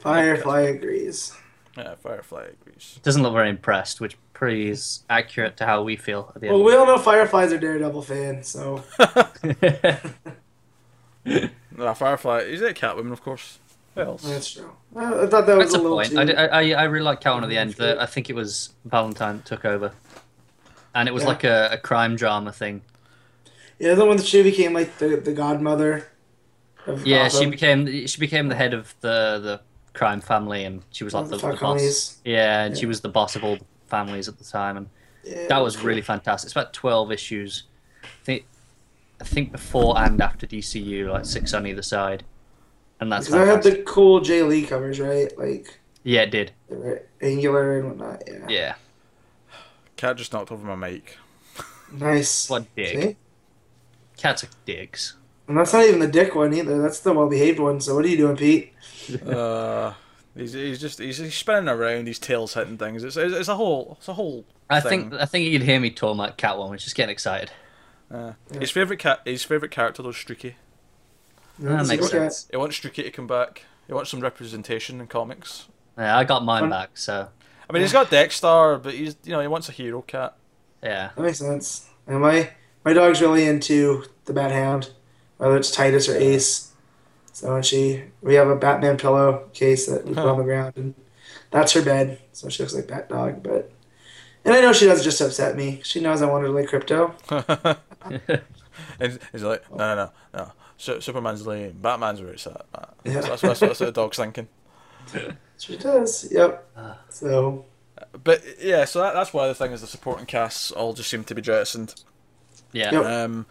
Firefly agrees. Yeah, Firefly agrees. Doesn't look very impressed, which pretty is accurate to how we feel at the Well, end. we all know Firefly's a Daredevil fan, so Nah, Firefly. Is it Catwoman, of course? Who else? that's true. I thought that was That's a a little point. too. I, I, I- I really like Catwoman at the end. The, I think it was Valentine took over, and it was Yeah. like a, a crime drama thing. Yeah, the one that she became like the, the godmother. Of Yeah, she became she became the head of the the crime family, and she was like the, the the boss. Falcones. Yeah, and she was the boss of all the families at the time, and Yeah, that was really fantastic. It's about twelve issues. I think I think before and after DCU, like six on either side, and that's Because I had the cool Jae Lee covers, right? Like Yeah, it did. they were angular and whatnot. Yeah. Yeah, Cat just knocked over my mic. Nice. what dig? See? Cats are digs. And that's not even the dick one either. That's the well behaved one. So what are you doing, Pete? uh, he's, he's just he's, he's spinning around. His tail's hitting things. It's, it's, it's a whole it's a whole. I thing. think I think you could hear me talking about Catwoman, which is getting excited. Uh, Yeah. His favorite cat. His favorite character was Streaky. That Let's makes look sense. He wants Streaky to come back. He wants some representation in comics. Yeah, I got mine back, so I mean, he's got Dexter, but he's you know he wants a hero cat. yeah. That makes sense. And my my dog's really into the Bat Hound, whether it's Titus or Ace. So and she, we have a Batman pillow case that we put Huh. on the ground, and that's her bed. So she looks like Bat Dog, but. And I know she does it just upset me. She knows I want her to like Krypto. and he's like, no, no, no, no. Superman's lane. Batman's where it's at. Matt. Yeah. That's, that's, that's what the dog's thinking. She does. Yep. Ah. So But yeah, so that, that's why the thing is the supporting casts all just seem to be jettisoned. Yeah. Yep. Um,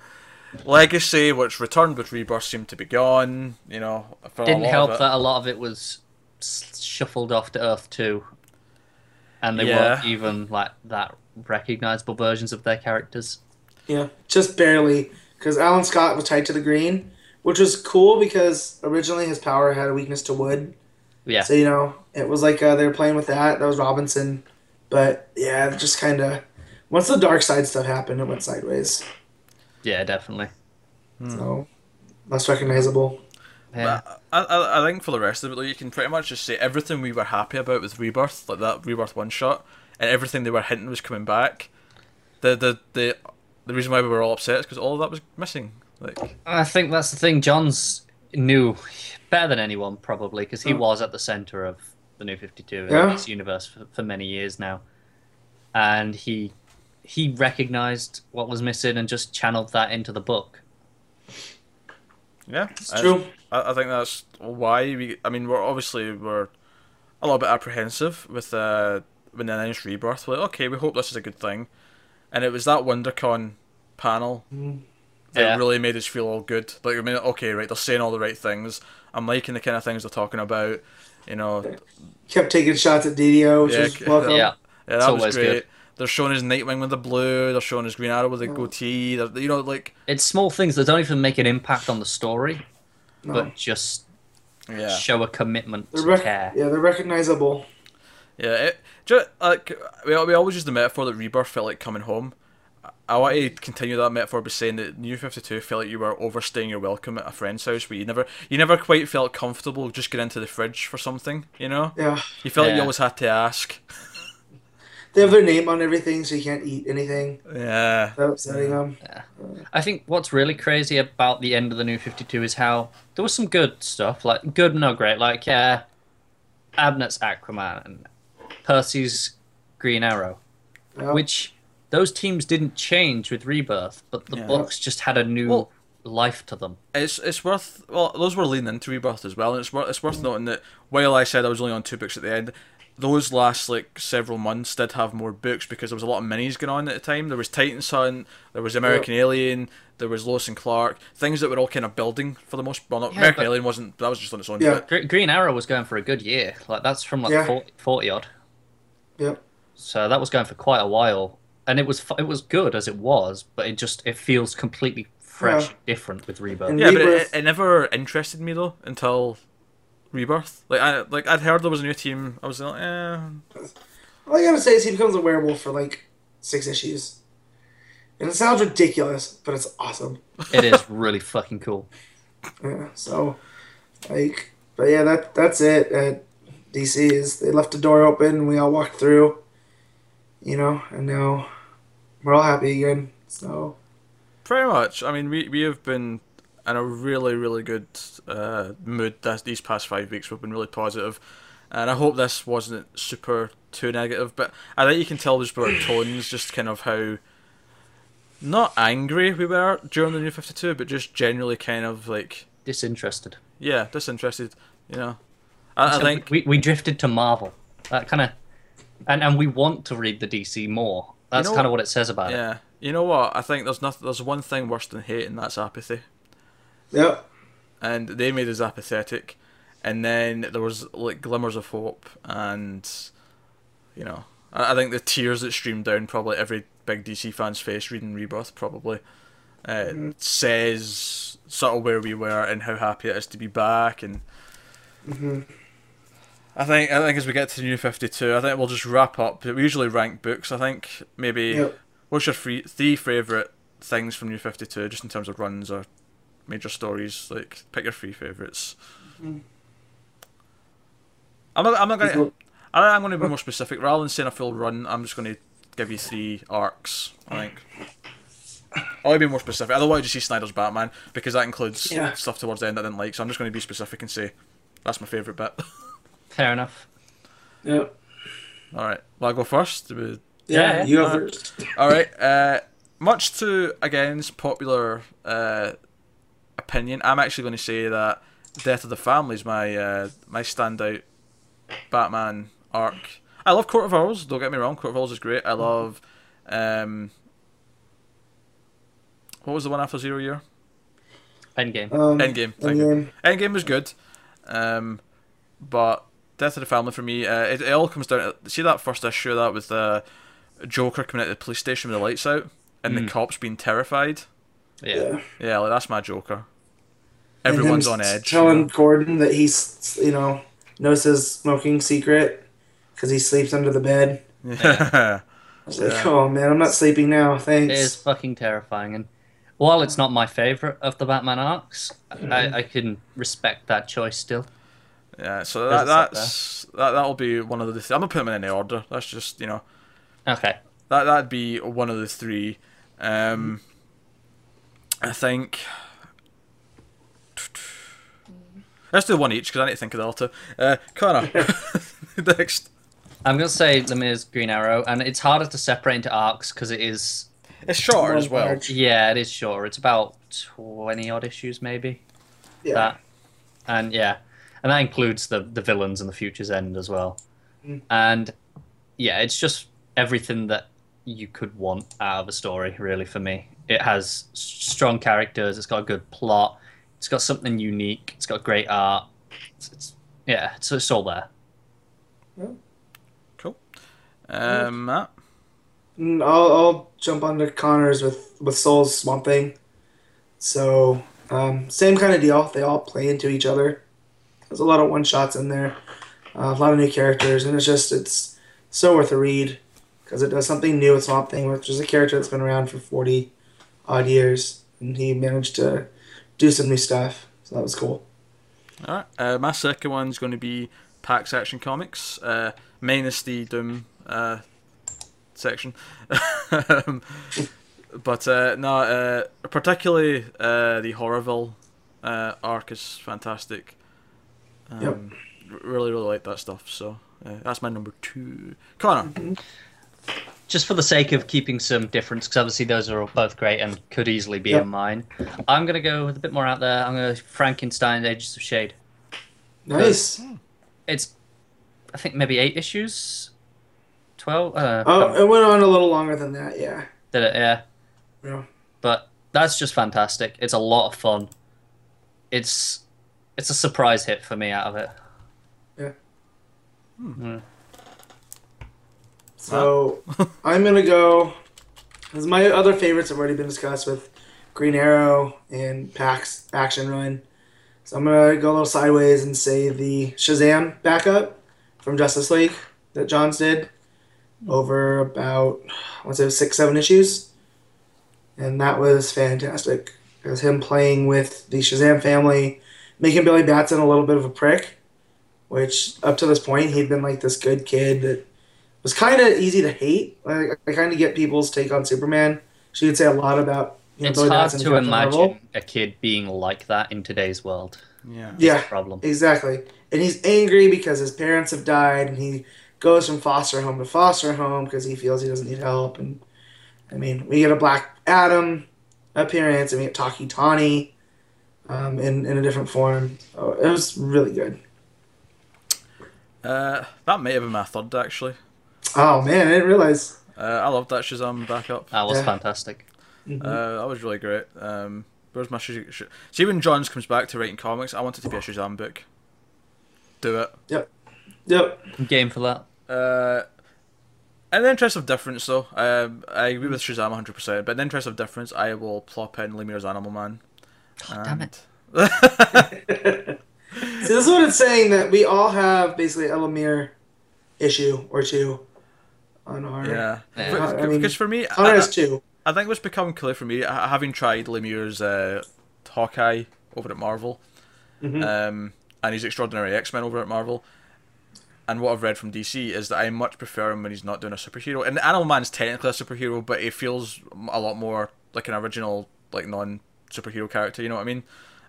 Legacy, which returned with Rebirth, seemed to be gone. You know, for a Didn't lot help of it. that a lot of it was shuffled off to Earth 2. And they Yeah. weren't even like that recognizable versions of their characters. yeah, just barely because Alan Scott was tied to the green, which was cool because originally his power had a weakness to wood. Yeah. So you know, it was like uh, they were playing with that. That was Robinson, but yeah, just kind of once the Darkseid stuff happened, it went sideways. Yeah, definitely. So less recognizable. Yeah. But I, I, I think for the rest of it, though, you can pretty much just say everything we were happy about with Rebirth, like that Rebirth one shot, and everything they were hinting was coming back. The the the the reason why we were all upset is because all of that was missing. Like, I think that's the thing. Johns knew better than anyone, probably, because he Mm. was at the center of the New 52 Yeah. in universe for, for many years now. And he he recognized what was missing and just channeled that into the book. yeah, It's I- true. I, I think that's why we. I mean, we're obviously we're a little bit apprehensive with uh, when they announced Rebirth. We're like, okay, we hope this is a good thing, and it was that WonderCon panel Mm. that Yeah. really made us feel all good. Like, I mean, okay, right, they're saying all the right things. I'm liking the kind of things they're talking about. You know, Kept taking shots at DiDio, which Yeah, was c- welcome. Yeah. yeah, It's that was great. good. They're showing his Nightwing with the blue. They're showing his Green Arrow with the Oh. goatee. They're, you know, like It's small things that don't even make an impact on the story, No. but just yeah, show a commitment They're to rec- care. yeah, they're recognizable. Yeah, it, just, like we, we always use the metaphor that Rebirth felt like coming home. I- I want to continue that metaphor by saying that New Fifty Two felt like you were overstaying your welcome at a friend's house, where you never you never quite felt comfortable just getting into the fridge for something. You know, Yeah, you felt like you always had to ask. they have their name on everything, so you can't eat anything. Yeah, Without upsetting them. I think what's really crazy about the end of the New 52 is how there was some good stuff, like good, no great, like yeah, Abnett's Aquaman and Percy's Green Arrow, Yeah. which those teams didn't change with Rebirth, but the Yeah. books just had a new Well- life to them. It's it's worth well those were leaning into rebirth as well, and it's worth it's worth noting that while I said I was only on two books at the end, those last like several months did have more books because there was a lot of minis going on at the time. There was Titans Hunt, there was American Alien, there was Lois and Clark, things that were all kind of building for the most. Well, not Yeah, American but- Alien wasn't that was just on its own. Yeah. But Green Arrow was going for a good year. Like that's from like Yeah. 40, 40 odd. Yep. So that was going for quite a while, and it was it was good as it was, but it just it feels completely fresh, Yeah. different with Rebirth. And- yeah, but it, it never interested me though until Rebirth. Like I like I'd heard there was a new team. I was like, eh. All I gotta say is he becomes a werewolf for like six issues. And it sounds ridiculous, but it's awesome. it is really fucking cool. Yeah, so like but yeah, that that's it at DC is they left the door open and we all walked through. You know, and now we're all happy again. So Pretty much. I mean, we we have been in a really really good uh, mood this, these past five weeks. We've been really positive, and I hope this wasn't super too negative. But I think you can tell just by our tones, just kind of how not angry we were during the new Fifty Two, but just generally kind of like Disinterested. yeah, disinterested. You know, I, I think we we drifted to Marvel. That kind of, and and we want to read the DC more. That's know kind of what it says about it. yeah. You know what? I think there's nothing. There's one thing worse than hate, and that's apathy. Yep. and they made us apathetic and then there was like glimmers of hope and you know I, I think the tears that streamed down probably every big DC fan's face reading Rebirth probably uh, says sort of where we were and how happy it is to be back and I think I think as we get to New Fifty Two, I think we'll just wrap up. We usually rank books. I think maybe Yep. what's your free, three favorite things from New Fifty Two, just in terms of runs or major stories. Like pick your three favorites. I'm not. I'm not gonna. I think I'm going to be more specific. Rather than saying a full run, I'm just going to give you three arcs. I think. I'll be more specific. Otherwise, you see Snyder's Batman because that includes Yeah. stuff towards the end that I didn't like. So I'm just going to be specific and say that's my favorite bit. Fair enough. Yep. All right. Well, I go first. We- Yeah, Yeah, you go first. All right. Uh, much to against popular uh, opinion, I'm actually going to say that Death of the Family is my uh, my standout Batman arc. I love Court of Owls. Don't get me wrong. Court of Owls is great. I love. Um, what was the one after Zero Year? Endgame. Um, Endgame. Thank you. Endgame. Endgame was good, um, but Death of the Family for me, uh, it, it all comes down to see that first issue of that with the Joker coming out of the police station with the lights out and the Mm. cops being terrified. yeah. Yeah. Yeah, like that's my Joker. And him Everyone's on edge. Telling Gordon that he's, you know, knows his smoking secret because he sleeps under the bed. Yeah. I was like, oh man, I'm not sleeping now. Thanks. It is fucking terrifying, and while it's not my favorite of the Batman arcs, I, I can respect that choice still. yeah. So that, that's that. That'll be one of the. Th- I'm gonna put them in any order. That's just you know Okay. that that'd be one of the three. Um, I think. Let's do one each because I need to think of the other two. Uh, Connor, next. I'm gonna say Lemire's Green Arrow, and it's harder to separate into arcs because it is. It's shorter as well. large. Yeah, it is shorter. It's about twenty odd issues, maybe. Yeah. That, and yeah, and that includes the the villains and the Future's End as well. Mm. And yeah, it's just everything that you could want out of a story, really. For me, it has strong characters. It's got a good plot. It's got something unique. It's got great art. It's, it's yeah, it's, it's all there. Cool. Um, Matt. Mm, I'll, I'll jump onto Connors with with Soule's Swamp Thing. So um, same kind of deal. They all play into each other. There's a lot of one shots in there, uh, a lot of new characters, and it's just it's so worth a read because it does something new with Swamp Thing, which is a character that's been around for forty odd years, and he managed to do some new stuff. So that was cool. All right. Uh, my second one's going to be Pak's Action Comics, uh, minus the Doom uh, section. um, but uh, no, uh, particularly uh, the Horrorville uh, arc is fantastic. Um, Yep. Really, really like that stuff. So uh, that's my number two. Connor. Just for the sake of keeping some difference, because obviously those are both great and could easily be Yep. in mine. I'm gonna go with a bit more out there. I'm gonna Frankenstein Ages of Shade. Nice. It's, I think maybe eight issues, twelve. Uh, Oh, it went on a little longer than that. Yeah. did it? Yeah. Yeah. But that's just fantastic. It's a lot of fun. It's it's a surprise hit for me out of it. Yeah. Mm. So I'm gonna go. As my other favorites have already been discussed with Green Arrow and Pak's Action Run. So I'm gonna go a little sideways and say the Shazam backup from Justice League that Johns did over about I want to say six seven issues, and that was fantastic. It was him playing with the Shazam family, making Billy Batson a little bit of a prick, which up to this point he'd been like this good kid that was kind of easy to hate. Like, I kind of get people's take on Superman. She could say a lot about you know, It's Billy hard Batson to Captain imagine Marvel. a kid being like that in today's world. Yeah. Yeah, Problem. exactly. And he's angry because his parents have died, and he goes from foster home to foster home because he feels he doesn't need help. And I mean, we get a Black Adam appearance, and we get Tawky Tawny um, in in a different form. Oh, it was really good. Uh, that may have been my third actually. Oh man, I didn't realize. Uh, I loved that Shazam backup. That was Yeah. fantastic. Uh, that was really great. Um, where's my Shaz- Sh- See when Johns comes back to writing comics, I want it to be a Shazam book. Do it. Yep. Yep. Game for that. Uh, in the interest of difference, though, um, I agree with Shazam 100%, but in the interest of difference, I will plop in Lemire's Animal Man. God damn it. See, this is what it's saying that we all have basically a Lemire issue or two on our. Yeah. Yeah. Because I mean, for me, Connor I, has two. I think what's become clear for me, having tried Lemire's uh, Hawkeye over at Marvel, Mhm. um, and his Extraordinary X Men over at Marvel, and what I've read from DC is that I much prefer him when he's not doing a superhero. And Animal Man's technically a superhero, but he feels a lot more like an original, like non superhero character. You know what I mean?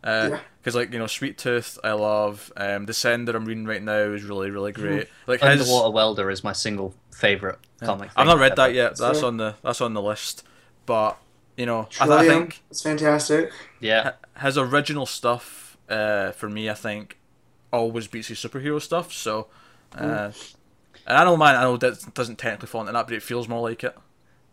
Yeah. Because like you know, Sweet Tooth, I love. Um, Descender, I'm reading right now, is really really great. Like his, Underwater Welder is my single favorite comic. I've not read that ever. yet. That's So- on the that's on the list. But you know, I, th- I think it's fantastic. Yeah. his original stuff, uh, for me, I think, always beats his superhero stuff. So, uh, and Animal Man, I know that doesn't technically fall into that, but it feels more like it.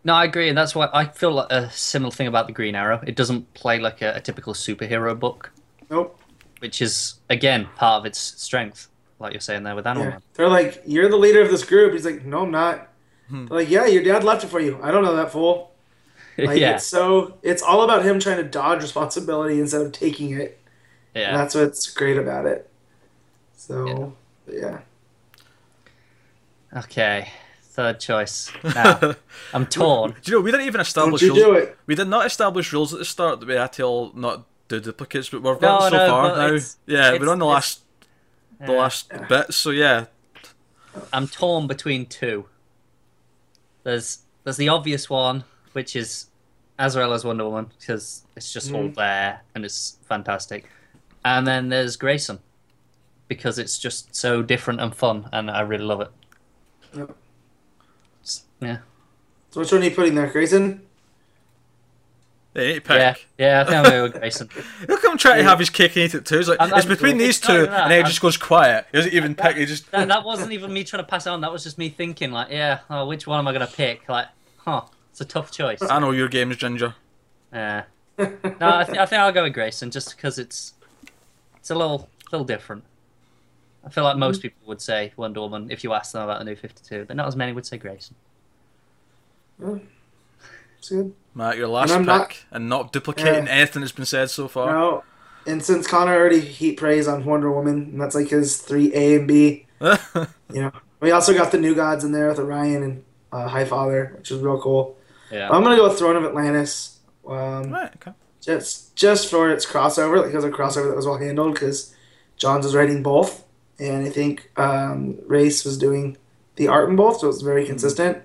No, I agree, and that's why I feel like a similar thing about the Green Arrow. It doesn't play like a, a typical superhero book, Nope. which is again part of its strength, like you're saying there with Animal Yeah. Man. They're like, you're the leader of this group. He's like, no, I'm not. Hmm. They're like, yeah, your dad left it for you. I don't know that fool. Like, yeah, it's so it's all about him trying to dodge responsibility instead of taking it. And yeah. that's what's great about it. So, yeah. Okay, third choice. Now I'm torn. Do you know we didn't even Don't establish you rules. do it. We did not establish rules at the start that we had to all not do duplicates, but we've No, got so no, far now. it's- Yeah, it's- we're on the it's- last the Yeah. last bit. So yeah, I'm torn between two. There's there's the obvious one, which is Azzarello's Wonder Woman, because it's just all Mm. there and it's fantastic. And then there's Grayson, because it's just so different and fun, and I really love it. Yep. S- Yeah, So which one are you putting there, Grayson? they need to pick. yeah, yeah. I think I'm going with Grayson. Look, I'm trying to have his cake and eat it too. It's like I'm- it's I'm- between these it's two, and then he just goes quiet. He doesn't even pick. He just That, that wasn't even me trying to pass it on. That was just me thinking, like, yeah, oh, which one am I going to pick? Like, huh, it's a tough choice. I know your games, Ginger. Yeah. No, I, th- I think I'll go with Grayson just because it's it's a little little different. I feel like most mm-hmm. people would say Wonder Woman if you asked them about the new Fifty Two, but not as many would say Grayson. It's good. Matt, your last And pick, not- and not duplicating Yeah. anything that's been said so far. No. And since Connor already heat praise on Wonder Woman, and that's like his three A and B, you know. We also got the New Gods in there with Orion and uh, High Father, which is real cool. Yeah. I'm gonna go with Throne of Atlantis. Um, right, okay. just just for its crossover, like it was a crossover that was well handled because Johns was writing both, and I think um, Reis was doing the art in both, so it was very consistent.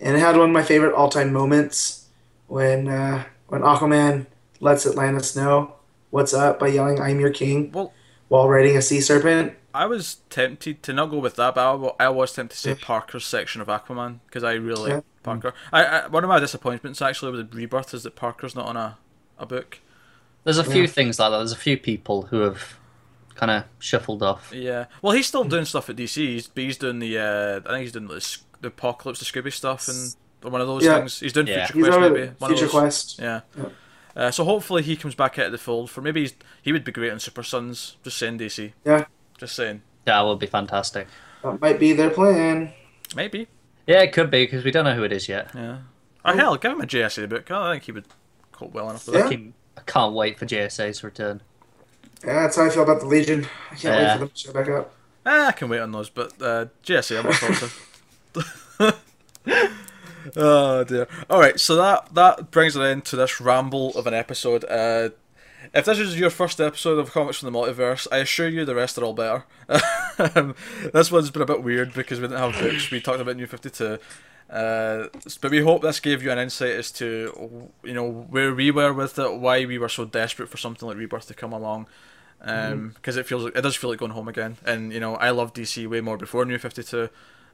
And it had one of my favorite all time moments when uh, when Aquaman lets Atlantis know what's up by yelling "I'm your king," Well, while riding a sea serpent. I was tempted to not go with that, but I wa- I was tempted to say Parker's section of Aquaman because I really Yeah. Parker. I, I one of my disappointments actually with the Rebirth is that Parker's not on a, a book. There's a few Yeah. things like that. There's a few people who have kind of shuffled off. Yeah, well, he's still doing stuff at DC. He's, he's doing the uh, I think he's doing the, S- the Apocalypse, the Scooby stuff, and one of those Yeah. things. He's doing Yeah. Future He's Quest, maybe. One Future those. Quest. Yeah. Yeah. Uh, so hopefully he comes back out of the fold for maybe he's, he would be great on Super Sons. Just saying, DC. Yeah. Just saying. That would be fantastic. That might be their plan. Maybe. Yeah, it could be because we don't know who it is yet. Yeah. Oh hell, give him a JSA book. I think he would cope well enough Yeah. that. I can't wait for JSA's return. Yeah, that's how I feel about the Legion. I can't wait for them to show back up. Eh, I can wait on those, but uh, GSA, I'm not thoughts Oh dear. All right, so that that brings an end to this ramble of an episode. Uh, if this is your first episode of Comics from the Multiverse, I assure you the rest are all better. um, this one's been a bit weird because we didn't have books. We talked about New Fifty Two. Uh, but we hope this gave you an insight as to you know where we were with it, why we were so desperate for something like Rebirth to come along, because it feels it does feel like going home again. And you know I loved DC way more before New Fifty Two.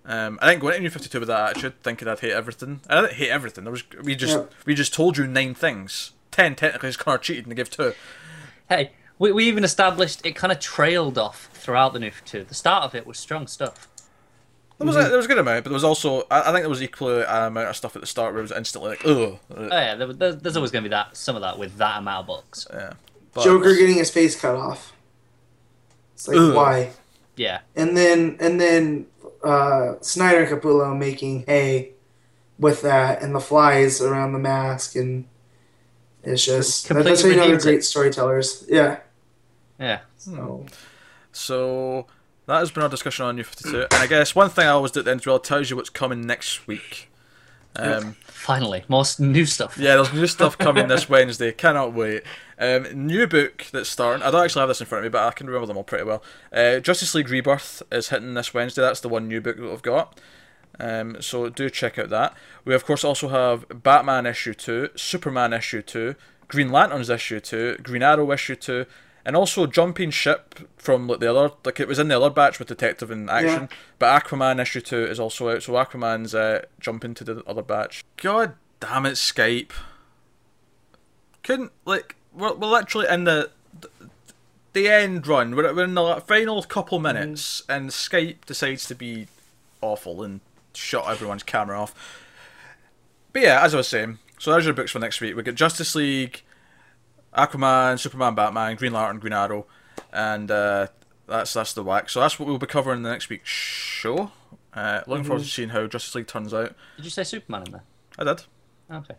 Um, I think going into New Fifty Two with that attitude, thinking I'd hate everything. I didn't hate everything. There was we just Yeah. we just told you nine things. Ten technically is Connor cheated and they give two. Hey, we, we even established it kind of trailed off throughout the new two. The start of it was strong stuff. There was a, there was a good amount, but there was also I, I think there was equally an amount of stuff at the start where it was instantly like ugh. Oh yeah, there, there- there's always going to be that some of that with that amount of books. Yeah. But- Joker getting his face cut off. It's like Ugh. why? Yeah, And then and then uh, Snyder and Capullo making hay with that and the flies around the mask and it's just that, Completely that's how you know they're redeems it. great storytellers. Yeah. yeah. So So that has been our discussion on New Fifty Two, and I guess one thing I always do at the end as well tells you what's coming next week. Um, Finally, more new stuff. Yeah, there's new stuff coming this Wednesday. Cannot wait. Um, new book that's starting. I don't actually have this in front of me, but I can remember them all pretty well. Uh, Justice League Rebirth is hitting this Wednesday. That's the one new book that we've got. Um, so do check out that. We of course also have Batman issue two, Superman issue two, Green Lanterns issue two, Green Arrow issue two, and also Jumping Ship from like the other like it was in the other batch with Detective and Action, but Aquaman issue two is also out. So Aquaman's uh, jumping to the other batch. God damn it, Skype! Couldn't like we're, we're literally in the the end run. We're, we're in the like, final couple minutes, and Skype decides to be awful and shut everyone's camera off. But yeah, as I was saying, so there's your books for next week. We got Justice League, Aquaman, Superman, Batman, Green Lantern, Green Arrow, and uh, that's that's the whack. So that's what we'll be covering in the next week's show. Uh, looking forward to seeing how Justice League turns out. Did you say Superman in there? I did. Okay.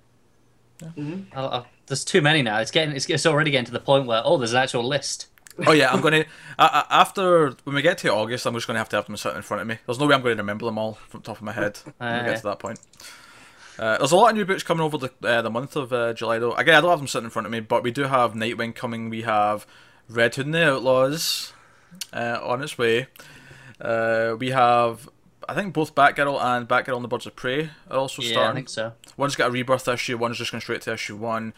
Mhm. I'll, I'll, there's too many now. It's getting it's, it's already getting to the point where oh, there's an actual list. Oh yeah, I'm gonna uh, after when we get to August, I'm just gonna have to have them sitting in front of me. There's no way I'm going to remember them all from the top of my head when we get to that point. Uh, there's a lot of new books coming over the uh, the month of uh, July though. Again, I don't have them sitting in front of me, but we do have Nightwing coming. We have Red Hood and the Outlaws uh, on its way. Uh, we have I think both Batgirl and Batgirl and the Birds of Prey are also yeah, I starting. think so. One's got a rebirth issue, one's just going straight to issue one.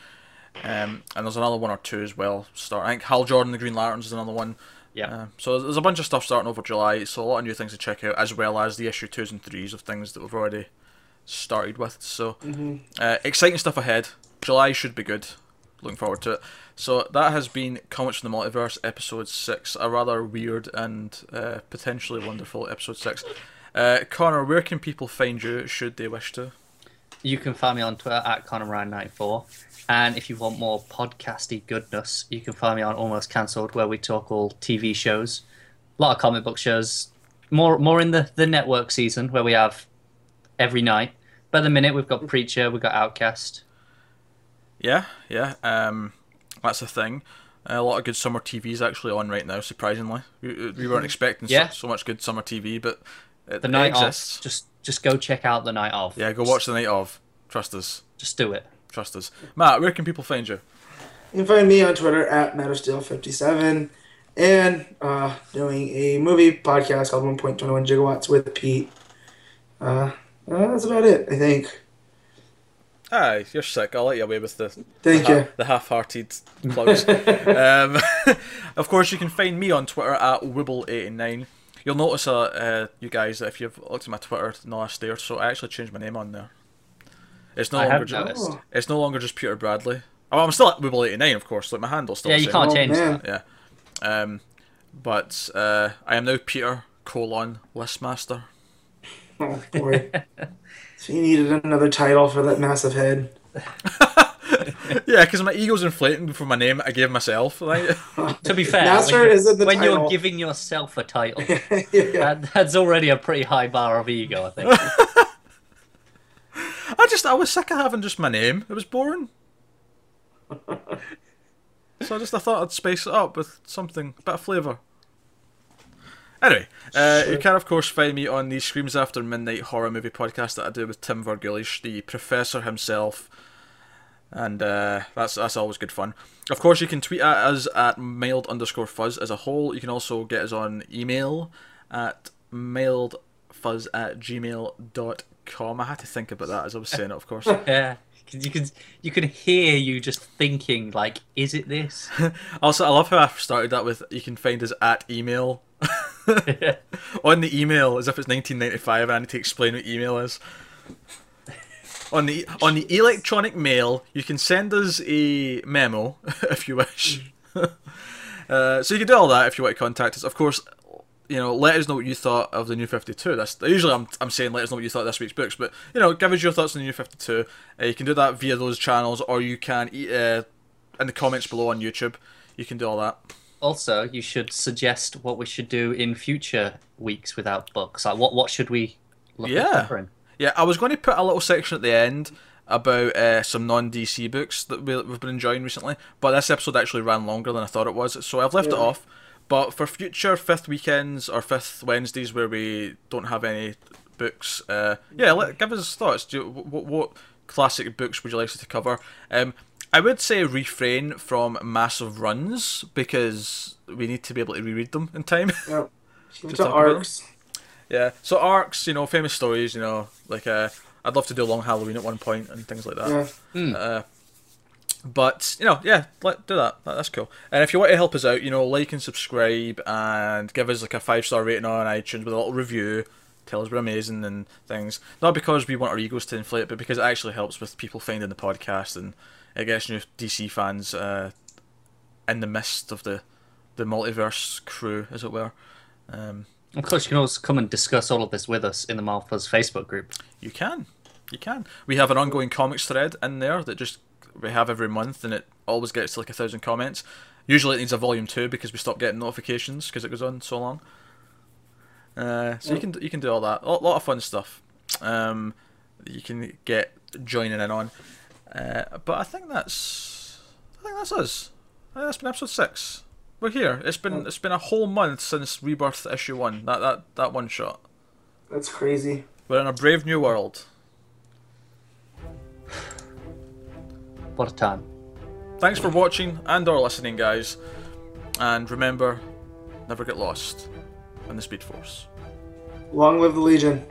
Um, and there's another one or two as well. Start. I think Hal Jordan, the Green Lanterns, is another one. Yeah. Uh, so there's a bunch of stuff starting over July. So a lot of new things to check out, as well as the issue twos and threes of things that we've already started with. So uh, exciting stuff ahead. July should be good. Looking forward to it. So that has been Comics from the Multiverse, episode six. A rather weird and uh, potentially wonderful episode six. Uh, Connor, where can people find you should they wish to? You can find me on Twitter at ConnorRyan94. And if you want more podcasty goodness, you can find me on Almost Cancelled, where we talk all TV shows, a lot of comic book shows, more more in the, the network season, where we have every night. But at the minute, we've got Preacher, we've got Outcast. Yeah, yeah. Um, that's a thing. a lot of good summer TVs actually on right now. Surprisingly, we, we weren't expecting Yeah. so, so much good summer TV, but it, The it night exists. of. Just just go check out the night of. Yeah, go watch the night of. Trust us. Just do it. Trust us. Matt, where can people find you? You can find me on Twitter at MatterSteel57 and uh, doing a movie podcast called 1.21 Gigawatts with Pete. Uh, uh, that's about it, I think. Aye, you're sick. I'll let you away with the Thank you. the half-hearted plugs. um, of course, you can find me on Twitter at Wibble89. You'll notice, uh, uh, you guys, that if you've looked at my Twitter in the last day or so, I actually changed my name on there. It's no I longer just, noticed. Oh. it's no longer just Peter Bradley. Oh, I'm still at Wibble89, of course. Like my handle's still Yeah, the you same. can't Oh, change man. that. Yeah. Um, but uh, I am now Peter colon Listmaster. Oh boy. so you needed another title for that massive head. yeah, because my ego's inflating for my name I gave myself. Like, To be fair, Master when, you- isn't the when title. you're giving yourself a title, yeah. that, that's already a pretty high bar of ego, I think. I just I was sick of having just my name. It was boring. so I just I thought I'd spice it up with something, a bit of flavour. Anyway, uh, you can of course find me on the Screams After Midnight horror movie podcast that I do with Tim Vergulish, the professor himself, and uh, that's that's always good fun. Of course, you can tweet at us at mailed underscore fuzz as a whole. You can also get us on email at mailedfuzz at gmail.com. I had to think about that as I was saying it, of course. Yeah. You can you can hear you just thinking like, is it this? Also, I love how I started that with you can find us at email. on the email, as if it's 1995 and I need to explain what email is. On the on the electronic mail, you can send us a memo if you wish. uh, so you can do all that if you want to contact us. Of course, you know, let us know what you thought of the new 52. That's usually I'm, I'm saying let us know what you thought of this week's books, but you know, give us your thoughts on the new 52. Uh, you can do that via those channels, or you can uh, in the comments below on YouTube. You can do all that. Also, you should suggest what we should do in future weeks without books. Like, what what should we look Yeah. at covering? Yeah, I was going to put a little section at the end about uh, some non DC books that we, we've been enjoying recently, but this episode actually ran longer than I thought it was, so I've left it off. But for future fifth weekends or fifth Wednesdays where we don't have any books, uh, yeah, let, give us thoughts. Do you, what, what classic books would you like us to cover? Um, I would say refrain from massive runs because we need to be able to reread them in time. Yep. Keep to arcs. Yeah. So arcs, you know, famous stories, you know, like uh, I'd love to do a Long Halloween at one point and things like that. Yeah. Uh, but you know, yeah, let do that. that. That's cool. And if you want to help us out, you know, like and subscribe and give us like a five star rating on iTunes with a little review. Tell us we're amazing and things. Not because we want our egos to inflate, but because it actually helps with people finding the podcast and it gets new DC fans uh, in the midst of the the multiverse crew, as it were. Um, Of course, you can also come and discuss all of this with us in the Malfuzz Facebook group. You can. You can. We have an ongoing comics thread in there that just we have every month, and it always gets to like a thousand comments. Usually, it needs a volume two because we stop getting notifications because it goes on so long. Uh, so you can you can do all that. A lot, lot of fun stuff. Um, you can get joining in on. Uh, but I think that's I think that's us. I think that's been episode six. We're here. It's been it's been a whole month since Rebirth issue one. That that that one shot. That's crazy. We're in a brave new world. What a time. Thanks for watching and or listening, guys. And remember, never get lost in the Speed Force. Long live the Legion.